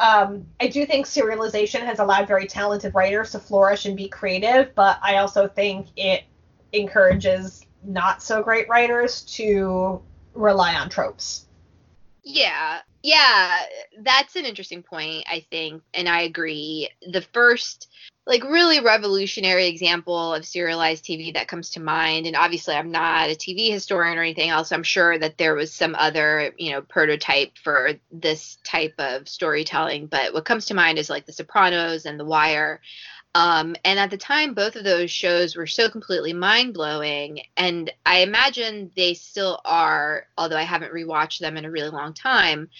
Um, I do think serialization has allowed very talented writers to flourish and be creative, but I also think it encourages not so great writers to rely on tropes. Yeah. Yeah, that's an interesting point, I think, and I agree. The first like really revolutionary example of serialized TV that comes to mind. And obviously, I'm not a TV historian or anything else. I'm sure that there was some other, you know, prototype for this type of storytelling. But what comes to mind is like The Sopranos and The Wire. Um, and at the time, both of those shows were so completely mind blowing. And I imagine they still are, although I haven't rewatched them in a really long time.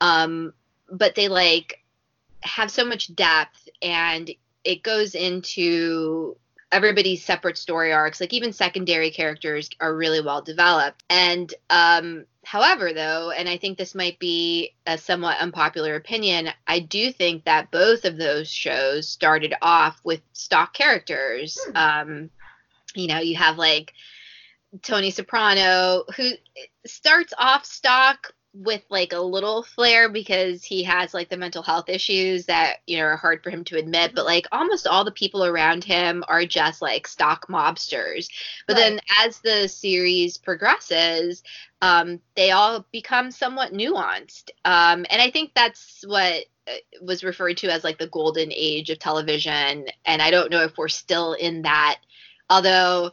Um, but they like have so much depth and it goes into everybody's separate story arcs. Like even secondary characters are really well developed. And um however though and i think this might be a somewhat unpopular opinion i do think that both of those shows started off with stock characters. Hmm. um you know you have like tony soprano who starts off stock with like a little flair because he has like the mental health issues that you know are hard for him to admit but like almost all the people around him are just like stock mobsters. But Right. then as the series progresses um, they all become somewhat nuanced. Um, and i think that's what uh, was referred to as like the golden age of television. And i don't know if we're still in that although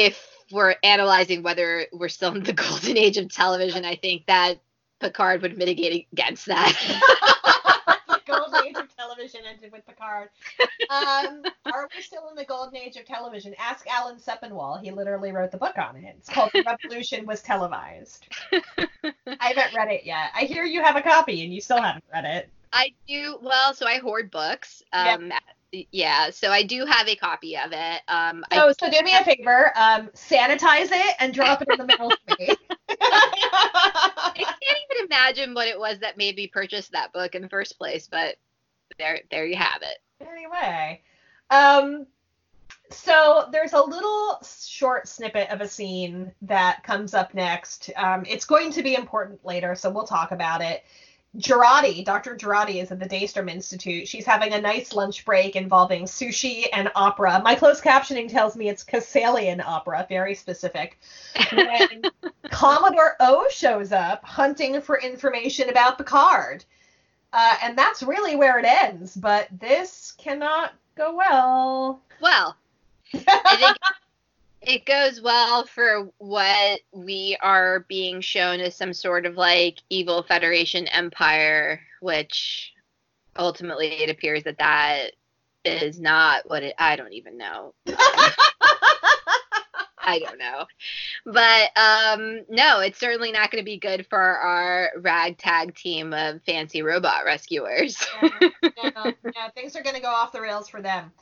if we're analyzing whether we're still in the golden age of television, I think that Picard would mitigate against that. the golden age of television ended with Picard. Um, are we still in the golden age of television? Ask Alan Sepinwall. He literally wrote the book on it. It's called The Revolution Was Televised. I haven't read it yet. I hear you have a copy and you still haven't read it. I do well, so I hoard books. Um, yeah. So I do have a copy of it. Um, I So, do me a favor. Um, sanitize it and drop it in the mail for me. I can't even imagine what it was that made me purchase that book in the first place, but there, there you have it. Anyway, um, so there's a little short snippet of a scene that comes up next. Um, it's going to be important later, so we'll talk about it. Girardi, Dr. Girardi is at the Daystrom Institute. She's having a nice lunch break involving sushi and opera. My closed captioning tells me it's Casalian opera, very specific. When Commodore O shows up hunting for information about Picard. Uh, and that's really where it ends, but this cannot go well. Well, I think it goes well for what we are being shown as some sort of like evil Federation empire, which ultimately it appears that that is not what it. I don't even know. I don't know, but um, no, it's certainly not going to be good for our ragtag team of fancy robot rescuers. yeah, yeah, things are going to go off the rails for them.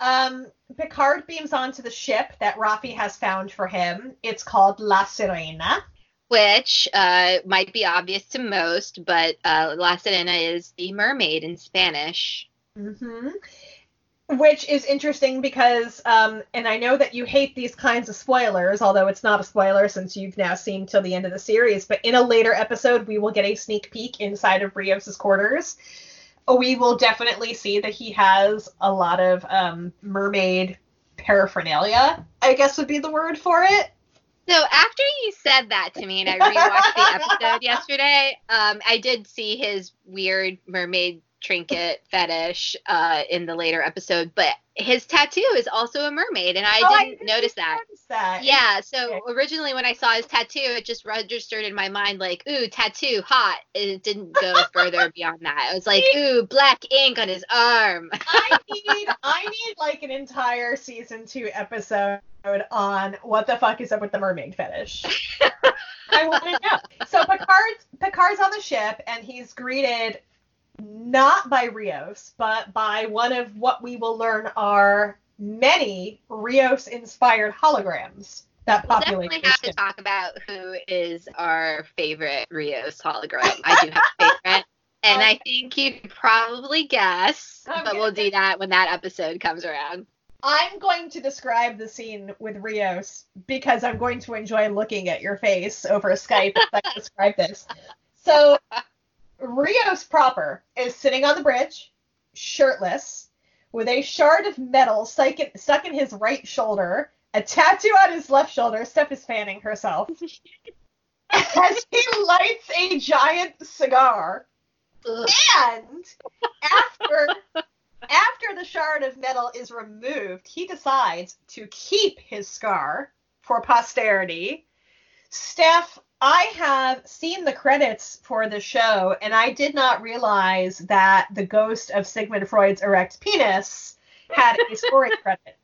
Um, Picard beams onto the ship that Raffi has found for him. It's called La Sirena. which uh, might be obvious to most, but uh, La Sirena is the mermaid in Spanish. hmm Which is interesting because, um, and I know that you hate these kinds of spoilers, although it's not a spoiler since you've now seen till the end of the series. But in a later episode, we will get a sneak peek inside of Rios's quarters. We will definitely see that he has a lot of um, mermaid paraphernalia. I guess would be the word for it. So after you said that to me and I rewatched the episode yesterday, um, I did see his weird mermaid trinket fetish uh, in the later episode, but his tattoo is also a mermaid, and I Oh, didn't notice that. notice that. Yeah, so Okay. originally when I saw his tattoo, it just registered in my mind like, ooh, tattoo, hot. And it didn't go further beyond that. It was like, ooh, black ink on his arm. I need I need like an entire season two episode on what the fuck is up with the mermaid fetish. I want to know. So Picard's Picard's on the ship and he's greeted not by Rios, but by one of what we will learn are many Rios inspired holograms that We'll populate definitely have to talk about who is our favorite Rios hologram. I do have a favorite. And I think you probably guess, I'm but we'll do that when that episode comes around. I'm going to describe the scene with Rios because I'm going to enjoy looking at your face over Skype as I describe this. So, Rios proper is sitting on the bridge, shirtless, with a shard of metal stuck in, stuck in his right shoulder, a tattoo on his left shoulder. Steph is fanning herself. As he lights a giant cigar. Ugh. And after after the shard of metal is removed, he decides to keep his scar for posterity. Steph, I have seen the credits for the show, and I did not realize that the ghost of Sigmund Freud's erect penis had a story credit.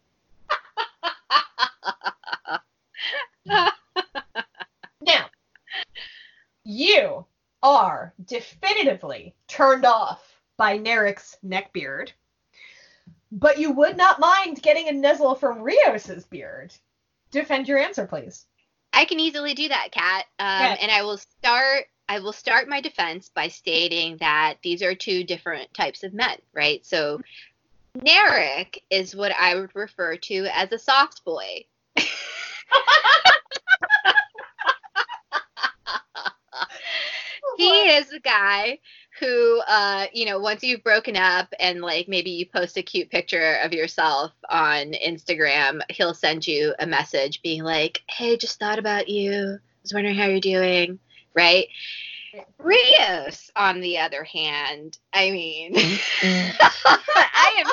Now, you are definitively turned off by Narek's neckbeard, but you would not mind getting a nizzle from Rios's beard. Defend your answer, please. I can easily do that, Kat. Um, Okay. And I will start. I will start my defense by stating that these are two different types of men, right? So, Narek is what I would refer to as a soft boy. he is a guy who, uh, you know, once you've broken up and like maybe you post a cute picture of yourself on Instagram, he'll send you a message being like, "Hey, just thought about you. I Was wondering how you're doing." Right? Rios, on the other hand, I mean, I am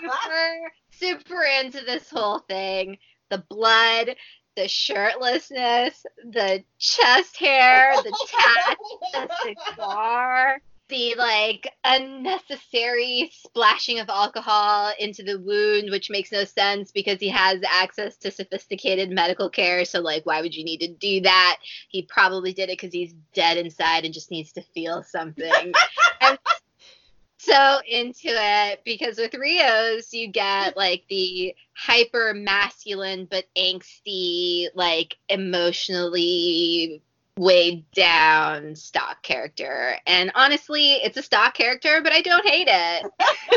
super, super into this whole thing. The blood, the shirtlessness, the chest hair, the tats, the cigar, the like unnecessary splashing of alcohol into the wound, which makes no sense because he has access to sophisticated medical care. So, like, why would you need to do that? He probably did it because he's dead inside and just needs to feel something. I'm so into it because with Rios, you get like the hyper masculine but angsty, like emotionally weighed down stock character. And honestly, it's a stock character, but I don't hate it.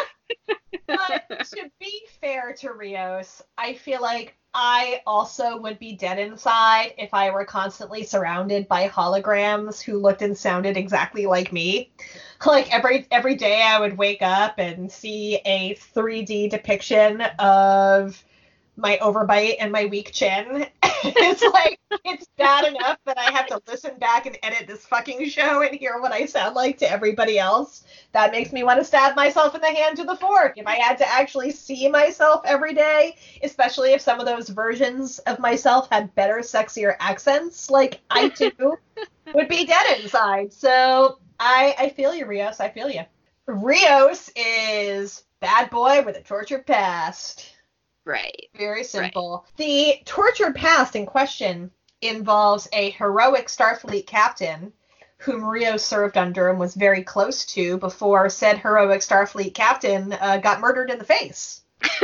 but to be fair to Rios, I feel like I also would be dead inside if I were constantly surrounded by holograms who looked and sounded exactly like me. Like every every day I would wake up and see a 3D depiction of my overbite and my weak chin. it's like it's bad enough that I have to listen back and edit this fucking show and hear what I sound like to everybody else. That makes me want to stab myself in the hand to the fork. If I had to actually see myself every day, especially if some of those versions of myself had better, sexier accents, like I do, would be dead inside. So I I feel you, Rios. I feel you. Rios is bad boy with a tortured past. Right. Very simple. Right. The tortured past in question involves a heroic Starfleet captain whom Rio served under and was very close to before said heroic Starfleet captain uh, got murdered in the face.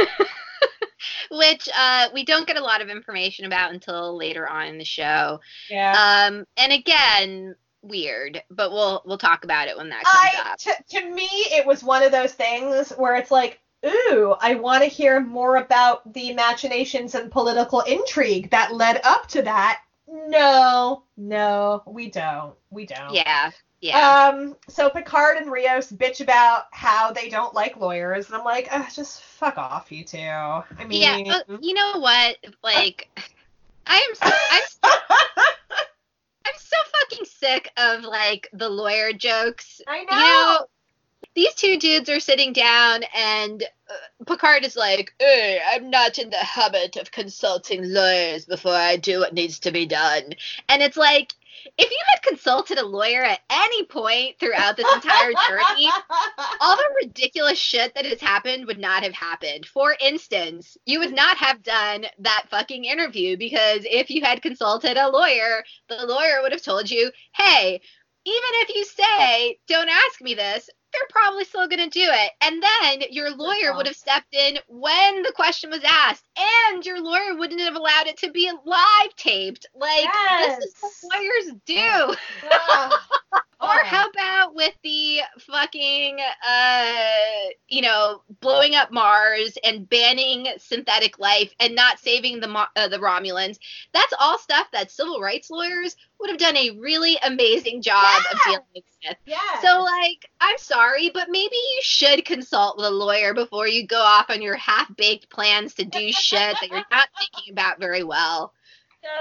Which uh, we don't get a lot of information about until later on in the show. Yeah. Um, and again, weird, but we'll we'll talk about it when that comes I, up. T- to me, it was one of those things where it's like, ooh, I want to hear more about the machinations and political intrigue that led up to that. No, no, we don't. We don't. Yeah. Yeah. Um, so Picard and Rios bitch about how they don't like lawyers, and I'm like, uh, just fuck off, you two. I mean, yeah. Uh, you know what? Like, I am. So, I'm. So, I'm so fucking sick of like the lawyer jokes. I know. You know two dudes are sitting down and uh, Picard is like, hey, I'm not in the habit of consulting lawyers before I do what needs to be done. And it's like, if you had consulted a lawyer at any point throughout this entire journey, all the ridiculous shit that has happened would not have happened. For instance, you would not have done that fucking interview because if you had consulted a lawyer, the lawyer would have told you, hey, if you say, don't ask me this, they're probably still going to do it. And then your lawyer would have stepped in when the question was asked, and your lawyer wouldn't have allowed it to be live taped. Like, yes. this is what lawyers do. Yeah. or how about with the fucking, uh, you know, blowing up Mars and banning synthetic life and not saving the uh, the Romulans? That's all stuff that civil rights lawyers would have done a really amazing job of dealing with. Yeah. So, like, I'm sorry, but maybe you should consult with a lawyer before you go off on your half baked plans to do shit that you're not thinking about very well.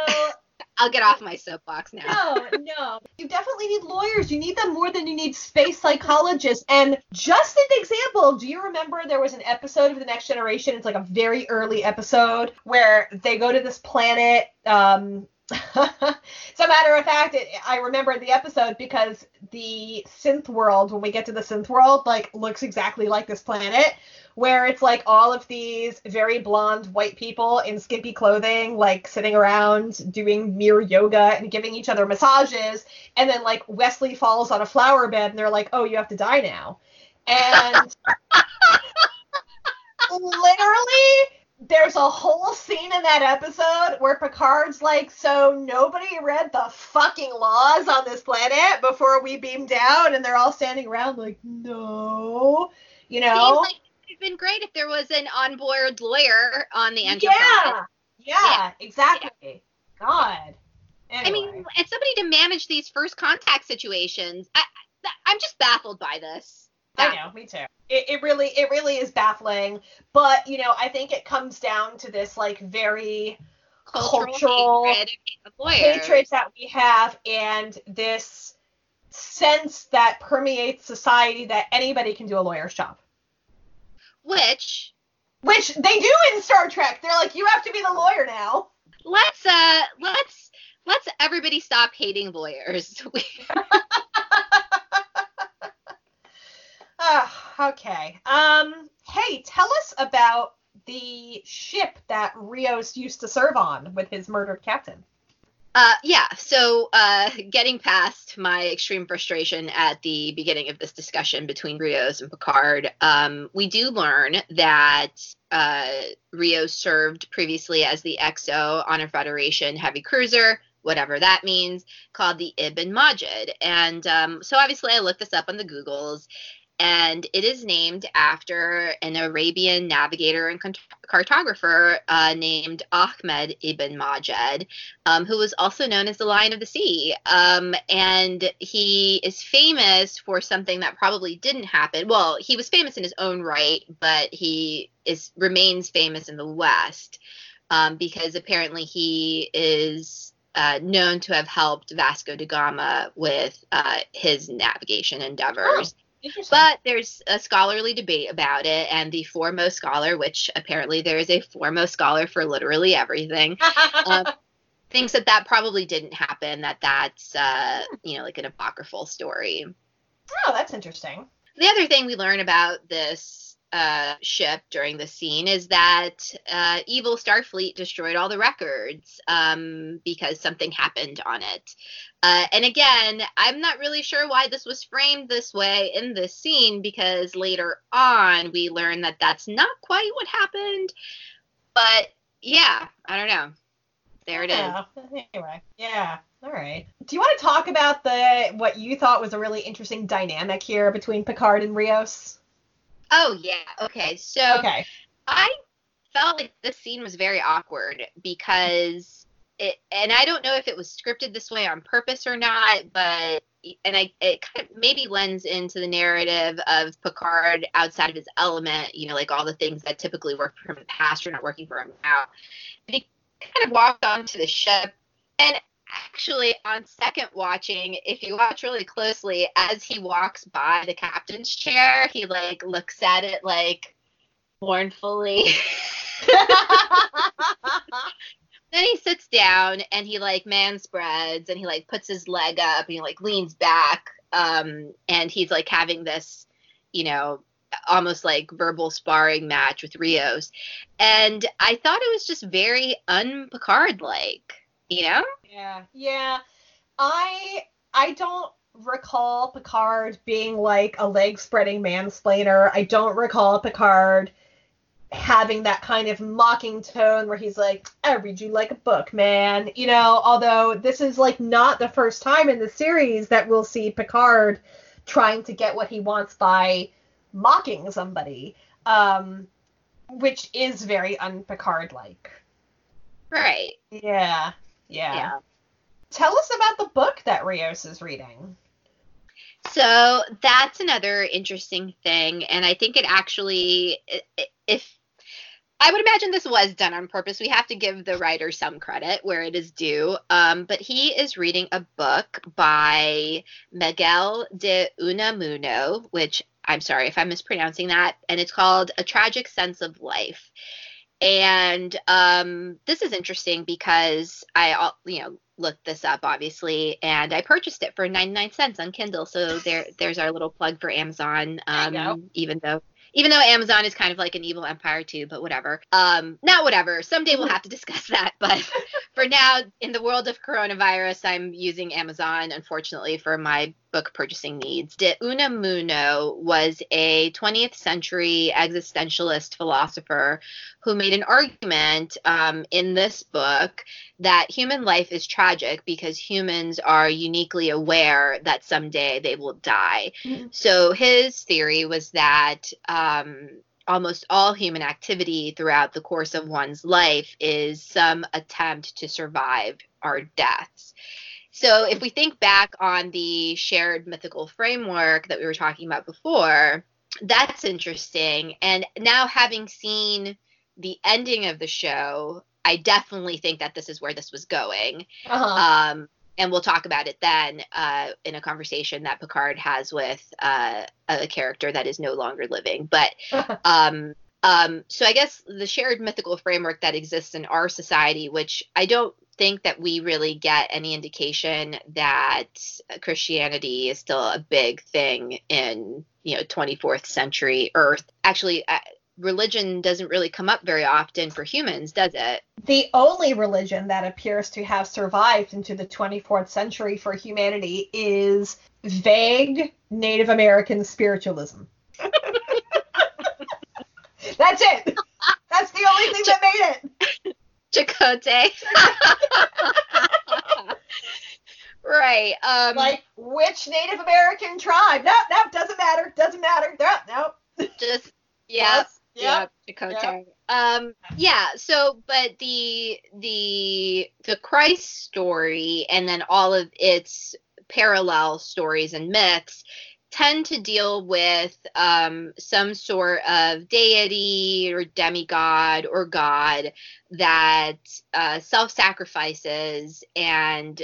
So. I'll get off my soapbox now. No, no. You definitely need lawyers. You need them more than you need space psychologists. And just an example, do you remember there was an episode of The Next Generation? It's like a very early episode where they go to this planet. Um, As a matter of fact, it, I remember the episode because the synth world, when we get to the synth world, like looks exactly like this planet, where it's like all of these very blonde white people in skimpy clothing, like sitting around doing mirror yoga and giving each other massages, and then like Wesley falls on a flower bed, and they're like, "Oh, you have to die now," and literally there's a whole scene in that episode where Picard's like, so nobody read the fucking laws on this planet before we beamed down, and they're all standing around like, no, you know. Seems like it'd been great if there was an onboard lawyer on the Enterprise. Yeah, yeah, yeah. exactly. Yeah. God. I mean, and somebody to manage these first contact situations. I, I, I'm just baffled by this. I know, me too. It, it really, it really is baffling. But you know, I think it comes down to this like very Cultural, Cultural hatred hatred that we have, and this sense that permeates society that anybody can do a lawyer's job. Which Which they do in Star Trek. They're like, you have to be the lawyer now. let's uh let's let's everybody stop hating lawyers. Okay. Um, hey, tell us about the ship that Rios used to serve on with his murdered captain. Uh, yeah, so uh, getting past my extreme frustration at the beginning of this discussion between Rios and Picard, um, we do learn that uh, Rios served previously as the XO on a Federation heavy cruiser, whatever that means, called the Ibn Majid. And um, so obviously I looked this up on the Googles, and it is named after an Arabian navigator and cartographer uh, named Ahmed ibn Majid um, who was also known as the Lion of the Sea. Um, and he is famous for something that probably didn't happen. Well, he was famous in his own right, but he is remains famous in the West um, because apparently he is. Uh, known to have helped Vasco da Gama with uh, his navigation endeavors. Interesting. But there's a scholarly debate about it, and the foremost scholar, which apparently there is a foremost scholar for literally everything, um, thinks that that probably didn't happen. That that's uh, you know like an apocryphal story. oh, that's interesting. The other thing we learn about this uh, ship during the scene is that uh, evil Starfleet destroyed all the records um, because something happened on it. Uh, and again, I'm not really sure why this was framed this way in this scene because later on we learn that that's not quite what happened. But yeah, I don't know. There it is. yeah. Anyway, yeah. All right. Do you want to talk about the what you thought was a really interesting dynamic here between Picard and Rios? Oh yeah. Okay. So Okay. I felt like this scene was very awkward because it, and I don't know if it was scripted this way on purpose or not, but and I it kind of maybe lends into the narrative of Picard outside of his element, you know, like all the things that typically worked for him in the past are not working for him now. But he kind of walked onto the ship and actually on second watching if you watch really closely as he walks by the captain's chair he like looks at it like mournfully. Then he sits down and he like man spreads and he like puts his leg up and he like leans back um and he's like having this you know almost like verbal sparring match with rios. And i thought it was just very un-picard like you know Yeah, yeah. I I don't recall Picard being like a leg spreading mansplainer. I don't recall Picard having that kind of mocking tone where he's like, I read you like a book, man. You know, although this is like not the first time in the series that we'll see Picard trying to get what he wants by mocking somebody. Um which is very un-Picard like. right Yeah. Yeah. yeah. Tell us about the book that Rios is reading. So that's another interesting thing, and I think it actually, if I would imagine this was done on purpose, we have to give the writer some credit where it is due. Um, but he is reading a book by Miguel de Unamuno, which I'm sorry if I'm mispronouncing that, and it's called A Tragic Sense of Life. And um, this is interesting because I, you know, looked this up obviously, and I purchased it for 99 cents on Kindle. So there, there's our little plug for Amazon. Um, even though, even though Amazon is kind of like an evil empire too, but whatever. Um, not whatever. Someday we'll have to discuss that. But for now, in the world of coronavirus, I'm using Amazon, unfortunately, for my book purchasing needs. De Unamuno was a 20th century existentialist philosopher who made an argument um, in this book that human life is tragic because humans are uniquely aware that someday they will die. Mhm. So his theory was that um, almost all human activity throughout the course of one's life is some attempt to survive our deaths. So if we think back on the shared mythical framework that we were talking about before, that's interesting. And now having seen the ending of the show, I definitely think that this is where this was going. Uh-huh. Um, and we'll talk about it then uh, in a conversation that Picard has with uh, a character that is no longer living. But um, um, so I guess the shared mythical framework that exists in our society, which I don't think that we really get any indication that Christianity is still a big thing in you know 24th century Earth. Actually, uh, religion doesn't really come up very often for humans, does it? the only religion that appears to have survived into the 24th century for humanity is vague Native American spiritualism. That's it. That's the only thing that made it. Chakotay. right. Um, Like which Native American tribe? No, no, doesn't matter. Doesn't matter. No, no. just yeah. Us. Yeah, Yep. Chakotay. Um, yeah. So, but the the the Christ story and then all of its parallel stories and myths tend to deal with um, some sort of deity or demigod or god that uh, self-sacrifices and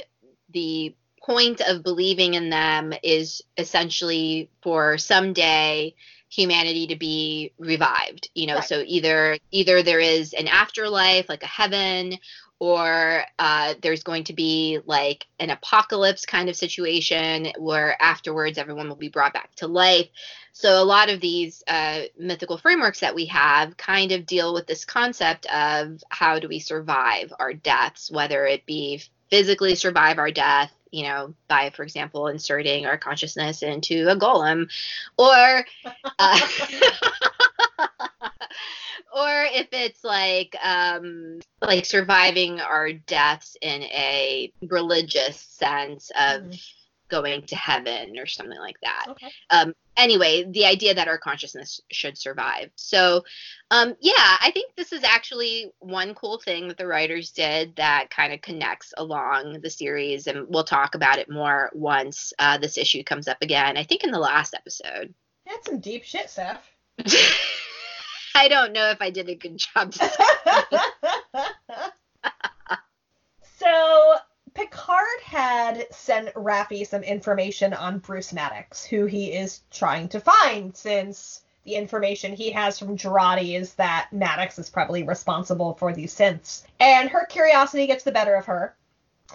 the point of believing in them is essentially for someday humanity to be revived you know Right. so either either there is an afterlife like a heaven or uh, there's going to be like an apocalypse kind of situation where afterwards everyone will be brought back to life. So a lot of these uh, mythical frameworks that we have kind of deal with this concept of how do we survive our deaths whether it be physically survive our death you know by for example inserting our consciousness into a golem or uh, or if it's like um like surviving our deaths in a religious sense of Mhm. going to heaven or something like that Okay. um anyway the idea that our consciousness should survive so um yeah i think this is actually one cool thing that the writers did that kind of connects along the series and we'll talk about it more once uh, this issue comes up again i think in the last episode That's some deep shit, Steph. i don't know if i did a good job so Picard had sent Raffi some information on Bruce Maddox, who he is trying to find, since the information he has from Jurati is that Maddox is probably responsible for these synths. And her curiosity gets the better of her.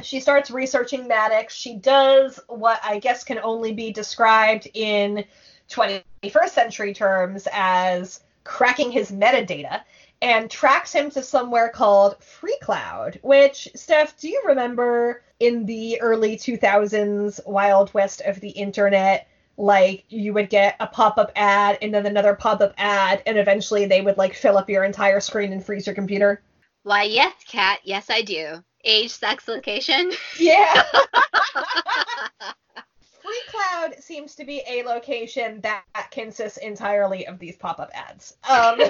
She starts researching Maddox. She does what I guess can only be described in 21st century terms as cracking his metadata and tracks him to somewhere called FreeCloud, which, Steph, do you remember in the early 2000s, Wild West of the internet? Like, you would get a pop up ad and then another pop up ad, and eventually they would, like, fill up your entire screen and freeze your computer? why yes Kat, yes i do age sex location Yeah. FreeCloud seems to be a location that consists entirely of these pop up ads. Um,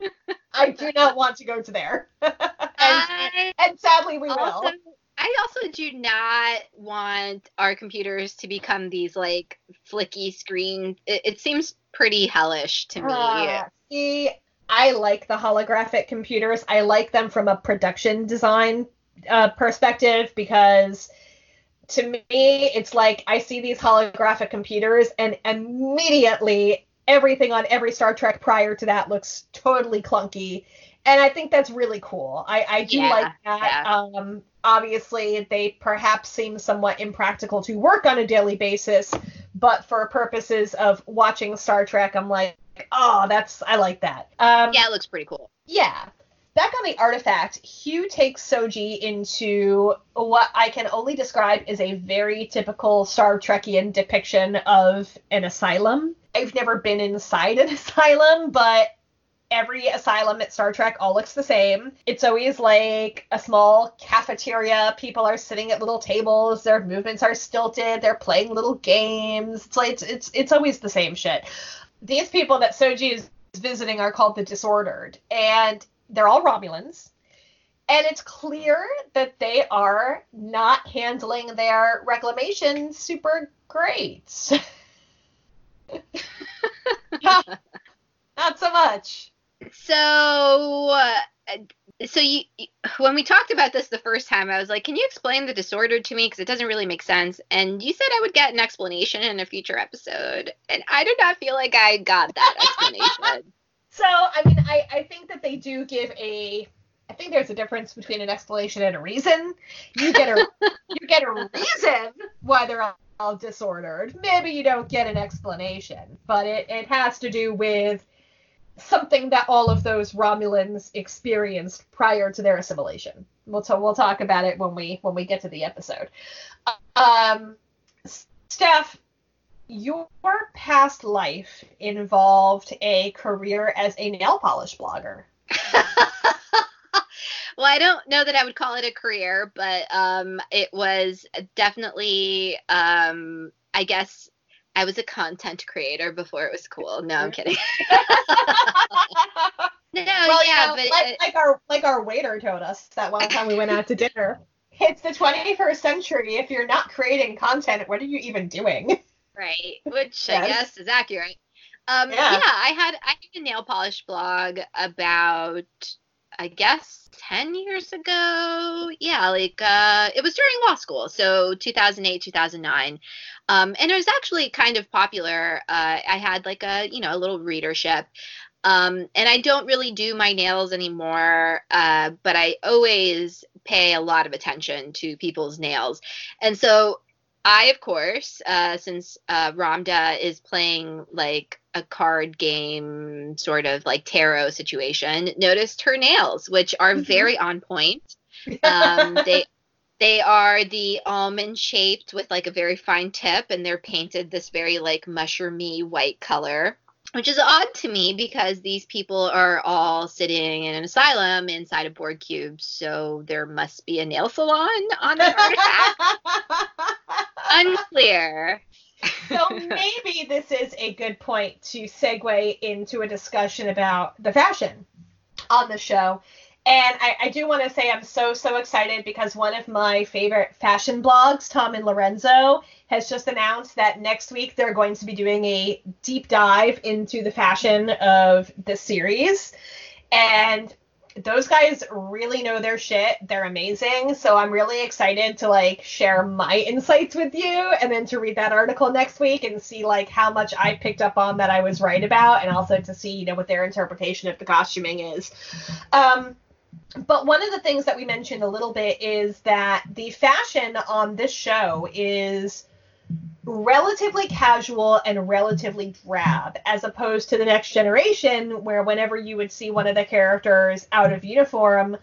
I do not want to go to there. and, I and sadly, we also will. I also do not want our computers to become these like flicky screen. It, it seems pretty hellish to me. Uh, see, I like the holographic computers. I like them from a production design uh, perspective because to me, it's like I see these holographic computers and immediately everything on every Star Trek prior to that looks totally clunky. And I think that's really cool. I, I do Yeah, like that. Um, obviously, they perhaps seem somewhat impractical to work on a daily basis, but for purposes of watching Star Trek, I'm like, oh, that's I like that. Um, yeah, it looks pretty cool. yeah. Back on the artifact, Hugh takes Soji into what I can only describe as a very typical Star Trekian depiction of an asylum. I've never been inside an asylum, but every asylum at Star Trek all looks the same. It's always like a small cafeteria. People are sitting at little tables. Their movements are stilted. They're playing little games. It's like it's it's, it's always the same shit. These people that Soji is visiting are called the Disordered, and they're all Romulans. And it's clear that they are not handling their reclamation super great. not so much. So, uh, so you, when we talked about this the first time, I was like, "Can you explain the disorder to me? Because it doesn't really make sense." And you said I would get an explanation in a future episode, and I did not feel like I got that explanation. So, I mean, I I think that they do give a. I think there's a difference between an explanation and a reason. You get a you get a reason why they're all, all disordered. Maybe you don't get an explanation, but it it has to do with something that all of those Romulans experienced prior to their assimilation. We'll, t- we'll talk about it when we when we get to the episode. Um, Steph, your past life involved a career as a nail polish blogger. well, I don't know that I would call it a career, but um, it was definitely, um, I guess, I was a content creator before it was cool. No, I'm kidding. no, well, yeah, you know, but like, it, like our like our waiter told us that one time we went out to dinner. It's the 21st century. If you're not creating content, what are you even doing? Right, which yes. I guess is accurate. Um, yeah. yeah, I had I had a nail polish blog about I guess 10 years ago. Yeah, like uh, it was during law school, so 2008, 2009. Um, and it was actually kind of popular. Uh, I had like a, you know, a little readership. Um, and I don't really do my nails anymore, uh, but I always pay a lot of attention to people's nails. And so I, of course, uh, since uh, Ramdha is playing like a card game, sort of like tarot situation, noticed her nails, which are mm-hmm. very on point. Um, they they are the almond shaped with like a very fine tip, and they're painted this very like mushroomy white color which is odd to me because these people are all sitting in an asylum inside of Borg cubes, so there must be a nail salon on the artifact. Unclear. so maybe this is a good point to segue into a discussion about the fashion on the show. And I, I do want to say I'm so, so excited because one of my favorite fashion blogs, Tom and Lorenzo, has just announced that next week they're going to be doing a deep dive into the fashion of the series. And those guys really know their shit. They're amazing. So I'm really excited to like share my insights with you and then to read that article next week and see like how much I picked up on that I was right about and also to see, you know, what their interpretation of the costuming is. Um but one of the things that we mentioned a little bit is that the fashion on this show is relatively casual and relatively drab, as opposed to the next generation, where whenever you would see one of the characters out of uniform,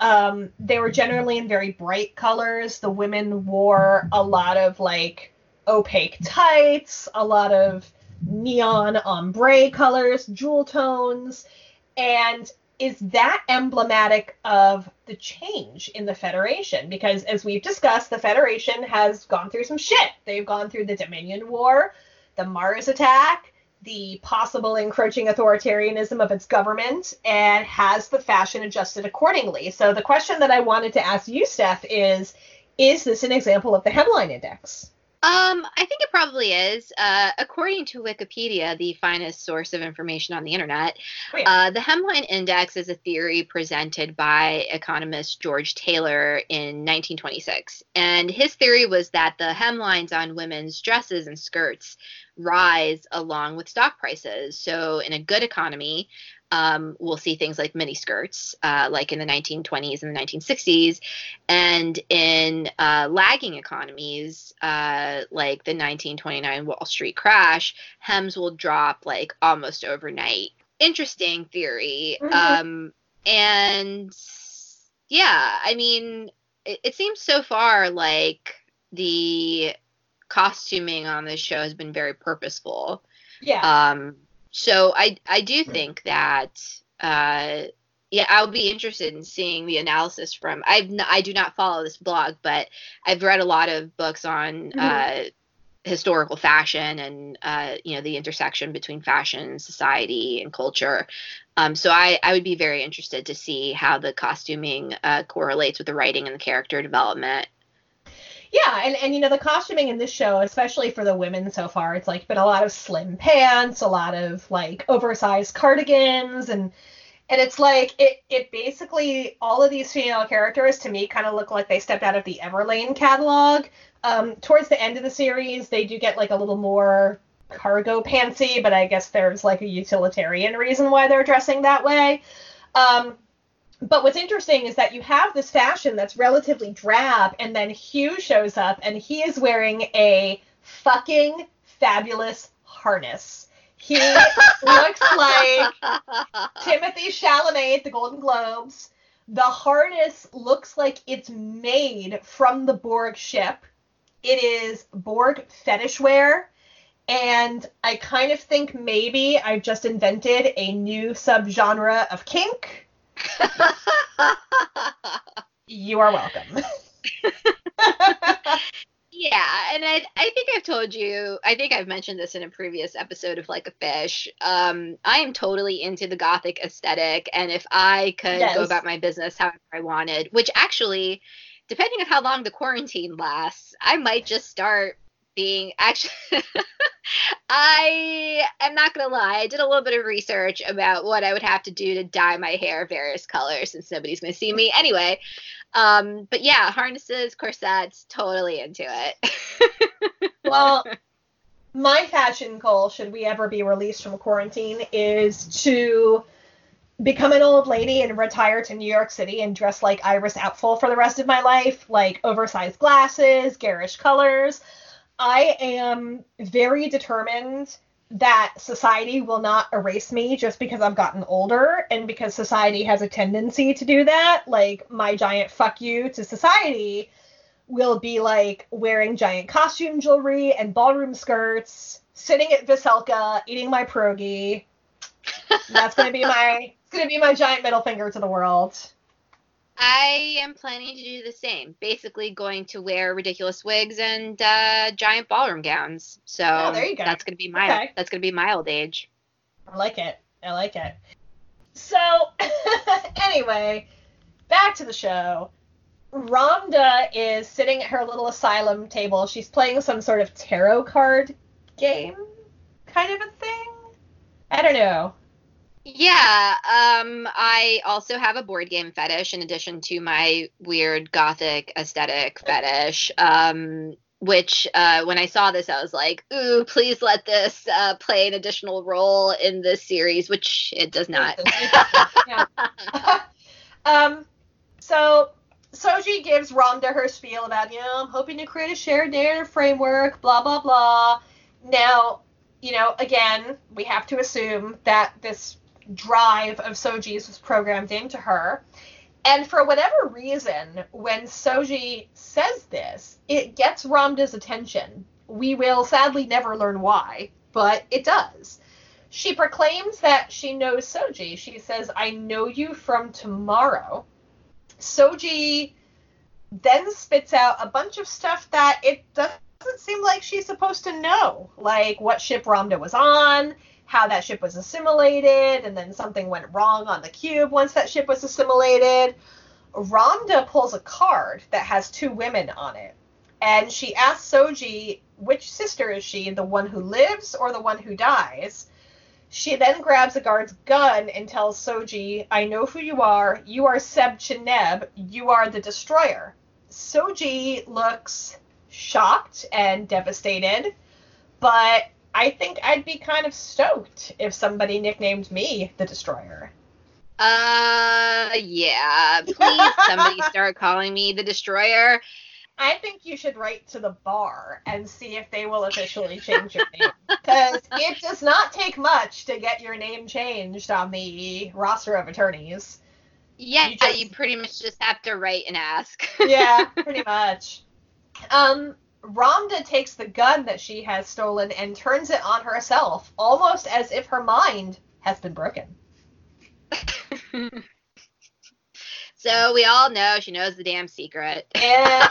um, they were generally in very bright colors. The women wore a lot of like opaque tights, a lot of neon ombre colors, jewel tones, and is that emblematic of the change in the Federation? Because as we've discussed, the Federation has gone through some shit. They've gone through the Dominion War, the Mars attack, the possible encroaching authoritarianism of its government, and has the fashion adjusted accordingly. So the question that I wanted to ask you, Steph, is is this an example of the hemline index? Um, I think it probably is. Uh, according to Wikipedia, the finest source of information on the internet, oh, yeah. uh, the hemline index is a theory presented by economist George Taylor in 1926. And his theory was that the hemlines on women's dresses and skirts rise along with stock prices. So, in a good economy, um, we'll see things like mini skirts, uh, like in the 1920s and the 1960s. And in uh, lagging economies, uh, like the 1929 Wall Street crash, hems will drop like almost overnight. Interesting theory. Mm-hmm. Um, and yeah, I mean, it, it seems so far like the costuming on this show has been very purposeful. Yeah. Um, so I I do think that uh, yeah I'll be interested in seeing the analysis from I've n- I do not follow this blog but I've read a lot of books on mm-hmm. uh, historical fashion and uh, you know the intersection between fashion, society, and culture. Um, so I, I would be very interested to see how the costuming uh, correlates with the writing and the character development. Yeah, and, and you know the costuming in this show, especially for the women so far, it's like been a lot of slim pants, a lot of like oversized cardigans, and and it's like it it basically all of these female characters to me kind of look like they stepped out of the Everlane catalog. Um, towards the end of the series, they do get like a little more cargo pantsy, but I guess there's like a utilitarian reason why they're dressing that way. Um, but what's interesting is that you have this fashion that's relatively drab, and then Hugh shows up and he is wearing a fucking fabulous harness. He looks like Timothy Chalamet at the Golden Globes. The harness looks like it's made from the Borg ship. It is Borg fetish wear. And I kind of think maybe I've just invented a new subgenre of kink you are welcome. yeah, and I I think I've told you, I think I've mentioned this in a previous episode of Like a Fish. Um, I am totally into the gothic aesthetic, and if I could yes. go about my business however I wanted, which actually, depending on how long the quarantine lasts, I might just start being actually I am not gonna lie, I did a little bit of research about what I would have to do to dye my hair various colors since nobody's gonna see me anyway. Um, but yeah, harnesses, corsets, totally into it. well, my fashion goal, should we ever be released from quarantine, is to become an old lady and retire to New York City and dress like Iris Apfel for the rest of my life, like oversized glasses, garish colors. I am very determined that society will not erase me just because I've gotten older and because society has a tendency to do that. Like my giant fuck you to society will be like wearing giant costume jewelry and ballroom skirts, sitting at Veselka, eating my pierogi. That's gonna be my it's gonna be my giant middle finger to the world. I am planning to do the same. Basically, going to wear ridiculous wigs and uh, giant ballroom gowns. So oh, there you go. that's gonna be my okay. that's gonna be my old age. I like it. I like it. So anyway, back to the show. Ramdha is sitting at her little asylum table. She's playing some sort of tarot card game, kind of a thing. I don't know. Yeah, um, I also have a board game fetish in addition to my weird gothic aesthetic fetish. Um, which uh, when I saw this, I was like, "Ooh, please let this uh, play an additional role in this series," which it does not. um, so Soji gives Ramdha her spiel about, you know, I'm hoping to create a shared narrative framework, blah blah blah. Now, you know, again, we have to assume that this drive of Soji's was programmed into her. And for whatever reason, when Soji says this, it gets Ramdha's attention. We will sadly never learn why, but it does. She proclaims that she knows Soji. She says, I know you from tomorrow. Soji then spits out a bunch of stuff that it doesn't seem like she's supposed to know, like what ship Ramdha was on, how that ship was assimilated, and then something went wrong on the cube once that ship was assimilated. Ramdha pulls a card that has two women on it, and she asks Soji which sister is she, the one who lives or the one who dies. She then grabs a guard's gun and tells Soji, I know who you are. You are Seb Cheneb. You are the destroyer. Soji looks shocked and devastated, but I think I'd be kind of stoked if somebody nicknamed me the Destroyer. Uh, yeah. Please, somebody start calling me the Destroyer. I think you should write to the bar and see if they will officially change your name. Because it does not take much to get your name changed on the roster of attorneys. Yeah, you, just, you pretty much just have to write and ask. yeah, pretty much. Um, Ramdha takes the gun that she has stolen and turns it on herself, almost as if her mind has been broken. So we all know she knows the damn secret. And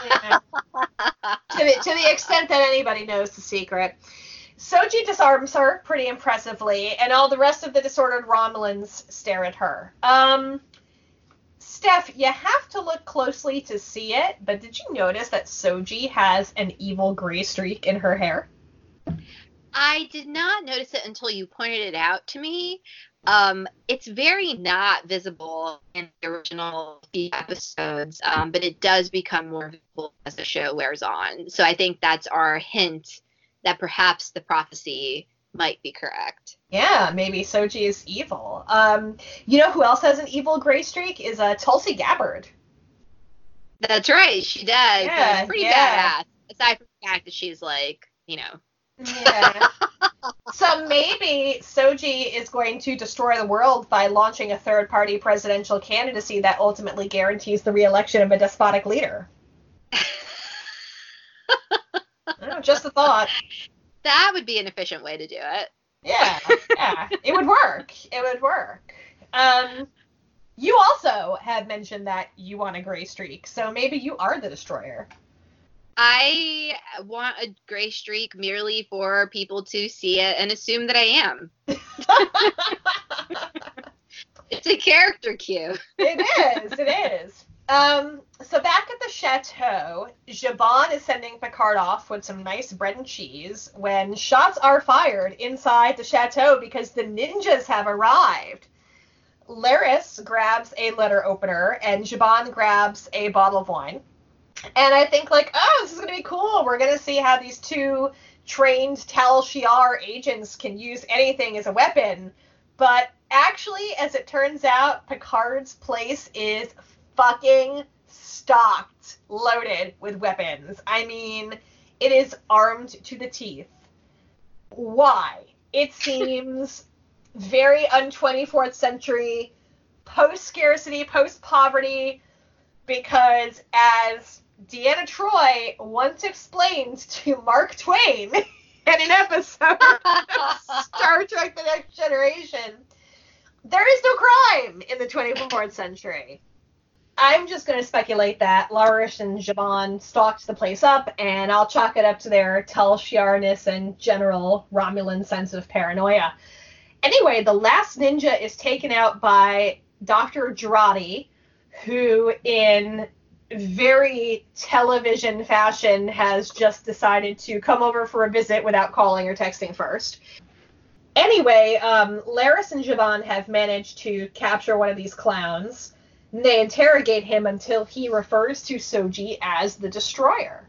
to, the, to the extent that anybody knows the secret. Soji disarms her pretty impressively, and all the rest of the disordered Romulans stare at her. Um, Steph, you have to look closely to see it, but did you notice that Soji has an evil gray streak in her hair? I did not notice it until you pointed it out to me. Um, it's very not visible in the original episodes, um, but it does become more visible as the show wears on. So I think that's our hint that perhaps the prophecy might be correct. Yeah, maybe Soji is evil. Um, you know who else has an evil gray streak? Is uh, Tulsi Gabbard. That's right, she does. Yeah, It's pretty yeah. badass. Aside from the fact that she's like, you know, Yeah. so maybe Soji is going to destroy the world by launching a third party presidential candidacy that ultimately guarantees the reelection of a despotic leader. I know, just a thought. That would be an efficient way to do it. Yeah, yeah. It would work. It would work. Um you also had mentioned that you want a gray streak, so maybe you are the destroyer. I want a gray streak merely for people to see it and assume that I am. It's a character cue. It is. It is. Um, so back at the chateau, Zhaban is sending Picard off with some nice bread and cheese when shots are fired inside the chateau because the ninjas have arrived. Laris grabs a letter opener and Zhaban grabs a bottle of wine. And I think like, oh, this is gonna be cool. We're gonna see how these two trained Tal Shiar agents can use anything as a weapon. But actually, as it turns out, Picard's place is fucking stocked, loaded with weapons. I mean, it is armed to the teeth. Why? It seems very un 24th century, post scarcity, post poverty, because as Deanna Troi once explained to Mark Twain in an episode of Star Trek The Next Generation, there is no crime in the 24th century. I'm just going to speculate that Laris and Zhaban stalked the place up, and I'll chalk it up to their Tal Shiarness and general Romulan sense of paranoia. Anyway, the last ninja is taken out by Dr. Jurati, who, in very television fashion, has just decided to come over for a visit without calling or texting first. Anyway, um, Laris and Zhaban have managed to capture one of these clowns. They interrogate him until he refers to Soji as the Destroyer.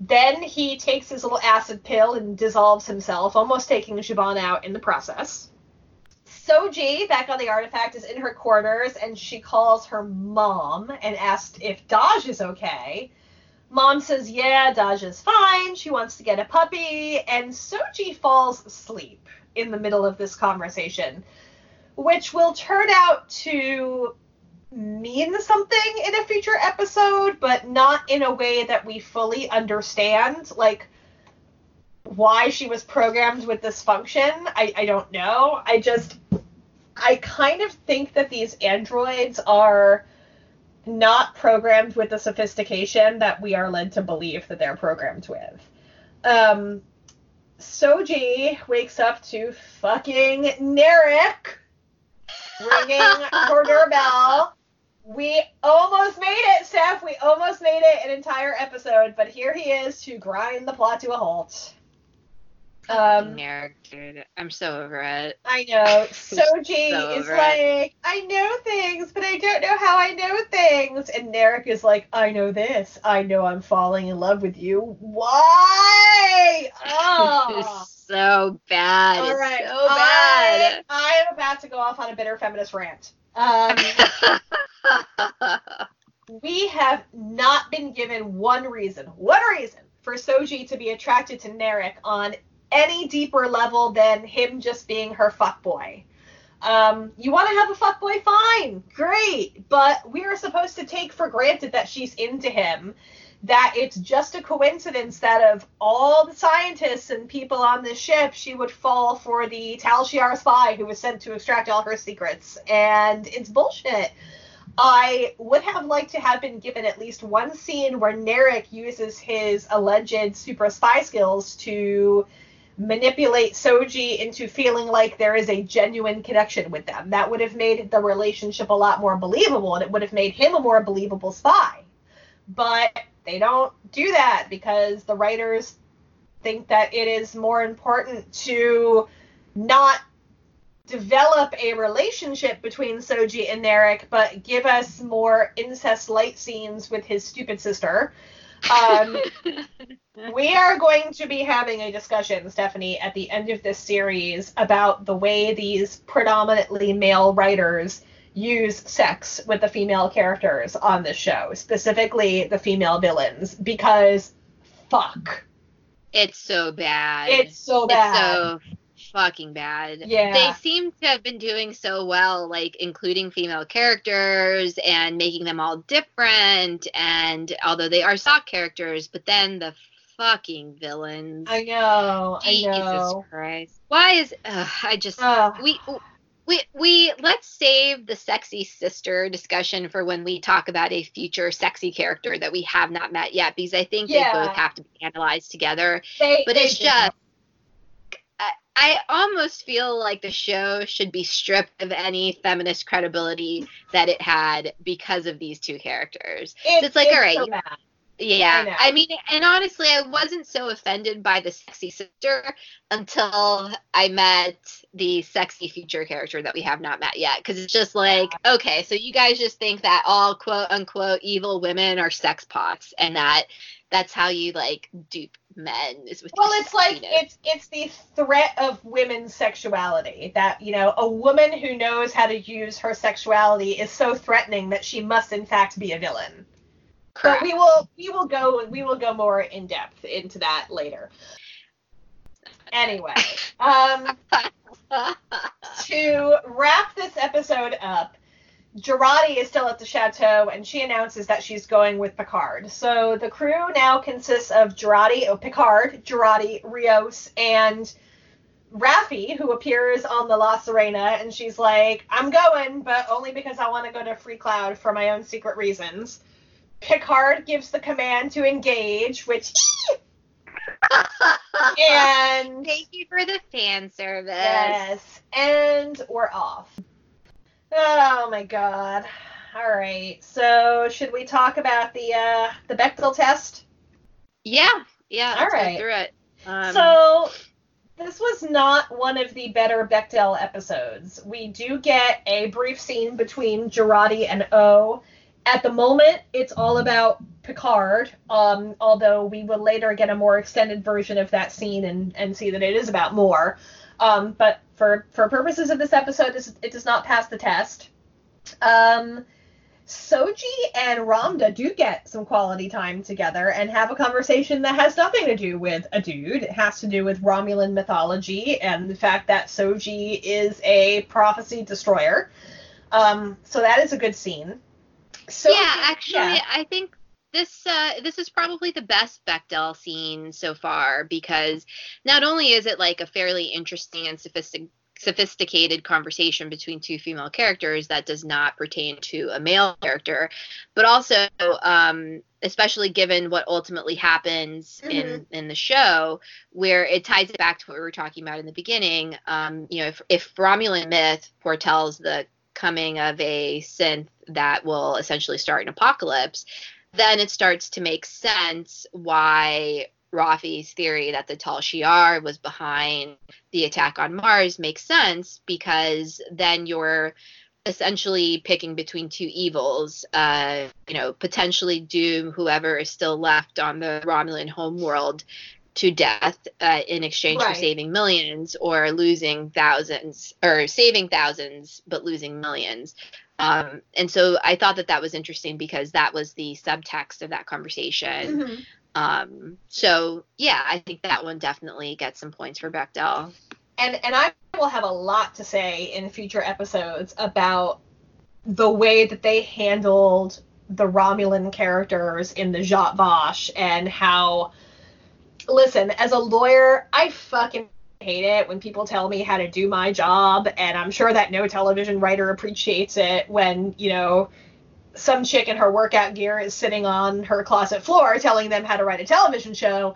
Then he takes his little acid pill and dissolves himself, almost taking Zhaban out in the process. Soji, back on the artifact, is in her quarters and she calls her mom and asks if Dahj is okay. Mom says, Yeah, Dahj is fine. She wants to get a puppy. And Soji falls asleep in the middle of this conversation, which will turn out to mean something in a future episode, but not in a way that we fully understand. Like, why she was programmed with this function, I, I don't know. I just, I kind of think that these androids are not programmed with the sophistication that we are led to believe that they're programmed with. Um, Soji wakes up to fucking Narek ringing her doorbell. We almost made it, Steph. We almost made it an entire episode, but here he is to grind the plot to a halt. Um, dude. I'm so over it. I know. Soji so is like, I know things, but I don't know how I know things. And Narek is like, I know this. I know I'm falling in love with you. Why? Oh. It's so bad. All right. It's so bad. I, I am about to go off on a bitter feminist rant. Um, we have not been given one reason, one reason for Soji to be attracted to Narek on any deeper level than him just being her fuckboy. Um, you want to have a fuckboy? Fine, great, but we are supposed to take for granted that she's into him. That it's just a coincidence that of all the scientists and people on this ship, she would fall for the Tal Shiar spy who was sent to extract all her secrets. And it's bullshit. I would have liked to have been given at least one scene where Narek uses his alleged super spy skills to manipulate Soji into feeling like there is a genuine connection with them. That would have made the relationship a lot more believable and it would have made him a more believable spy. But they don't do that because the writers think that it is more important to not develop a relationship between Soji and Narek, but give us more incest light scenes with his stupid sister. Um, we are going to be having a discussion, Stephanie, at the end of this series about the way these predominantly male writers use sex with the female characters on this show, specifically the female villains, because fuck. It's so bad. It's so bad. It's so fucking bad. Yeah. They seem to have been doing so well, like including female characters and making them all different. And although they are stock characters, but then the fucking villains. I know. I Jesus know. Christ. Why is ugh, I just Ugh. we we we let's save the sexy sister discussion for when we talk about a future sexy character that we have not met yet because I think Yeah. they both have to be analyzed together. They- But they it's do. just I, I almost feel like the show should be stripped of any feminist credibility that it had because of these two characters. It's, it's like, all right, so bad. I Yeah. I, mean, and honestly, I wasn't so offended by the sexy sister until I met the sexy future character that we have not met yet. Because it's just like, okay, so you guys just think that all quote unquote evil women are sex pots, and that that's how you like dupe men is with Well, it's like it's it's the threat of women's sexuality that you know a woman who knows how to use her sexuality is so threatening that she must in fact be a villain. But Correct. we will we will go we will go more in depth into that later. Anyway, um, to wrap this episode up, Jurati is still at the chateau and she announces that she's going with Picard. So the crew now consists of Jurati, oh, Picard, Jurati, Rios, and Raffi, who appears on the La Sirena, and she's like, I'm going, but only because I want to go to Free Cloud for my own secret reasons. Picard gives the command to engage, which and Thank you for the fan service. Yes, and we're off. Oh my god. All right. So, should we talk about the uh the Bechdel test? Yeah, yeah. All right. through it. Um, so, this was not one of the better Bechdel episodes. We do get a brief scene between Jurati and O. At the moment, it's all about Picard, um, although we will later get a more extended version of that scene and, and see that it is about more. Um, but for, for purposes of this episode, it does not pass the test. Um, Soji and Ramdha do get some quality time together and have a conversation that has nothing to do with a dude. It has to do with Romulan mythology and the fact that Soji is a prophecy destroyer. Um, so that is a good scene. Soji, yeah, actually, yeah. I think this uh, this is probably the best Bechdel scene so far because not only is it like a fairly interesting and sophistic- sophisticated conversation between two female characters that does not pertain to a male character, but also, um, especially given what ultimately happens in in the show, where it ties it back to what we were talking about in the beginning. Um, you know, if, if Romulan myth foretells the coming of a synth that will essentially start an apocalypse, then it starts to make sense why Raffi's theory that the Tal Shiar was behind the attack on Mars makes sense because then you're essentially picking between two evils. Uh, you know, potentially doom whoever is still left on the Romulan homeworld to death uh, in exchange Right. for saving millions or losing thousands or saving thousands but losing millions. Um, and so I thought that that was interesting because that was the subtext of that conversation. Mhm. Um, so yeah, I think that one definitely gets some points for Bechdel. and and I will have a lot to say in future episodes about the way that they handled the Romulan characters in the Zhat Vash and how listen, as a lawyer, I fucking hate it when people tell me how to do my job and I'm sure that no television writer appreciates it when, you know, some chick in her workout gear is sitting on her closet floor telling them how to write a television show.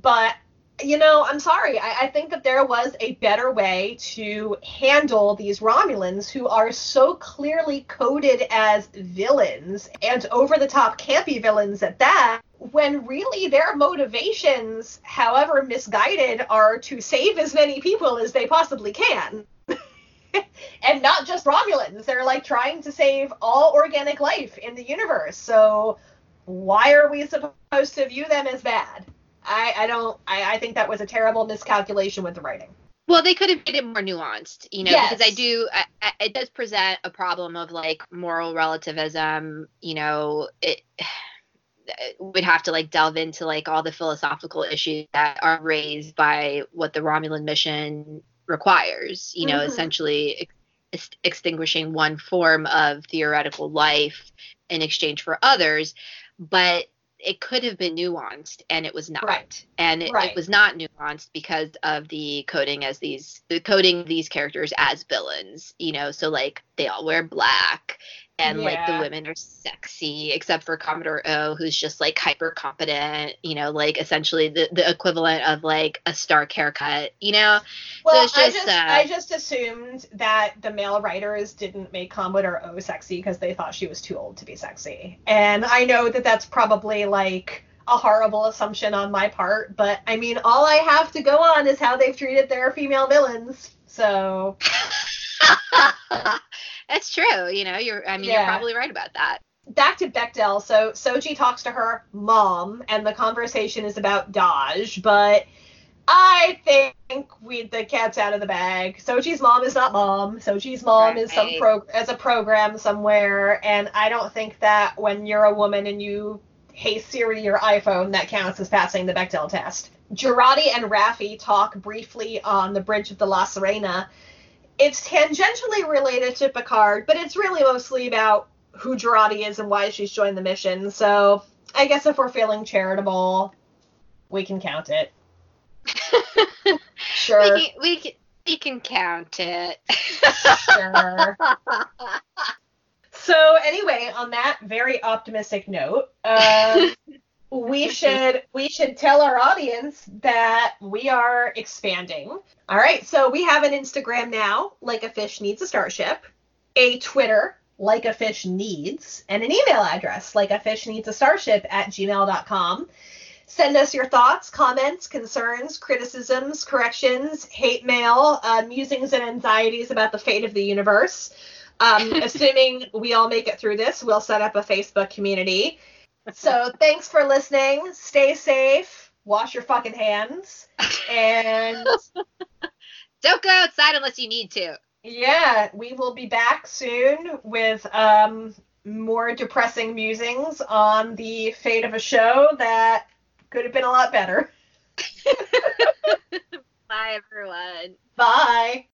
But you know, I'm sorry. I, I, think that there was a better way to handle these Romulans who are so clearly coded as villains and over the top campy villains at that, when really their motivations, however misguided, are to save as many people as they possibly can. and not just Romulans. They're like trying to save all organic life in the universe. So why are we supposed to view them as bad? I, I don't. I, I think that was a terrible miscalculation with the writing. Well, they could have made it more nuanced, you know, yes. because I do. I, I, it does present a problem of like moral relativism. You know, it would have to like delve into like all the philosophical issues that are raised by what the Romulan mission requires. You know, mm-hmm. essentially ex- extinguishing one form of theoretical life in exchange for others, but it could have been nuanced and it was not right. and it, right. it, was not nuanced because of the coding as these the coding these characters as villains you know so like they all wear black and yeah. like the women are sexy except for commodore o who's just like hyper competent you know like essentially the, the equivalent of like a stark haircut you know? Well so just, I, just, uh, I just assumed that the male writers didn't make commodore o sexy because they thought she was too old to be sexy. And i know that that's probably like a horrible assumption on my part but i mean all i have to go on is how they've treated their female villains so That's true. You know, you're. I mean, yeah. you're probably right about that. Back to Bechdel. So Soji talks to her mom, and the conversation is about Dahj. But I think we the cat's out of the bag. Soji's mom is not mom. Soji's mom right. is some pro as a program somewhere, and I don't think that when you're a woman and you hey Siri your iPhone, that counts as passing the Bechdel test. Jurati and Raffi talk briefly on the bridge of the La Sirena it's tangentially related to Picard, but it's really mostly about who Jurati is and why she's joined the mission. So I guess if we're feeling charitable, we can count it. sure. We can, we can, we can count it. sure. so anyway, on that very optimistic note, um, we should we should tell our audience that we are expanding. All right, so we have an Instagram now, like a fish needs a starship, a Twitter, like a fish needs, and an email address, like a fish needs a starship at gmail.com. Send us your thoughts, comments, concerns, criticisms, corrections, hate mail, uh, musings and anxieties about the fate of the universe. Um, assuming we all make it through this, we'll set up a Facebook community so thanks for listening. Stay safe. Wash your fucking hands. And don't go outside unless you need to. Yeah, we will be back soon with um, more depressing musings on the fate of a show that could have been a lot better. Bye, everyone. Bye.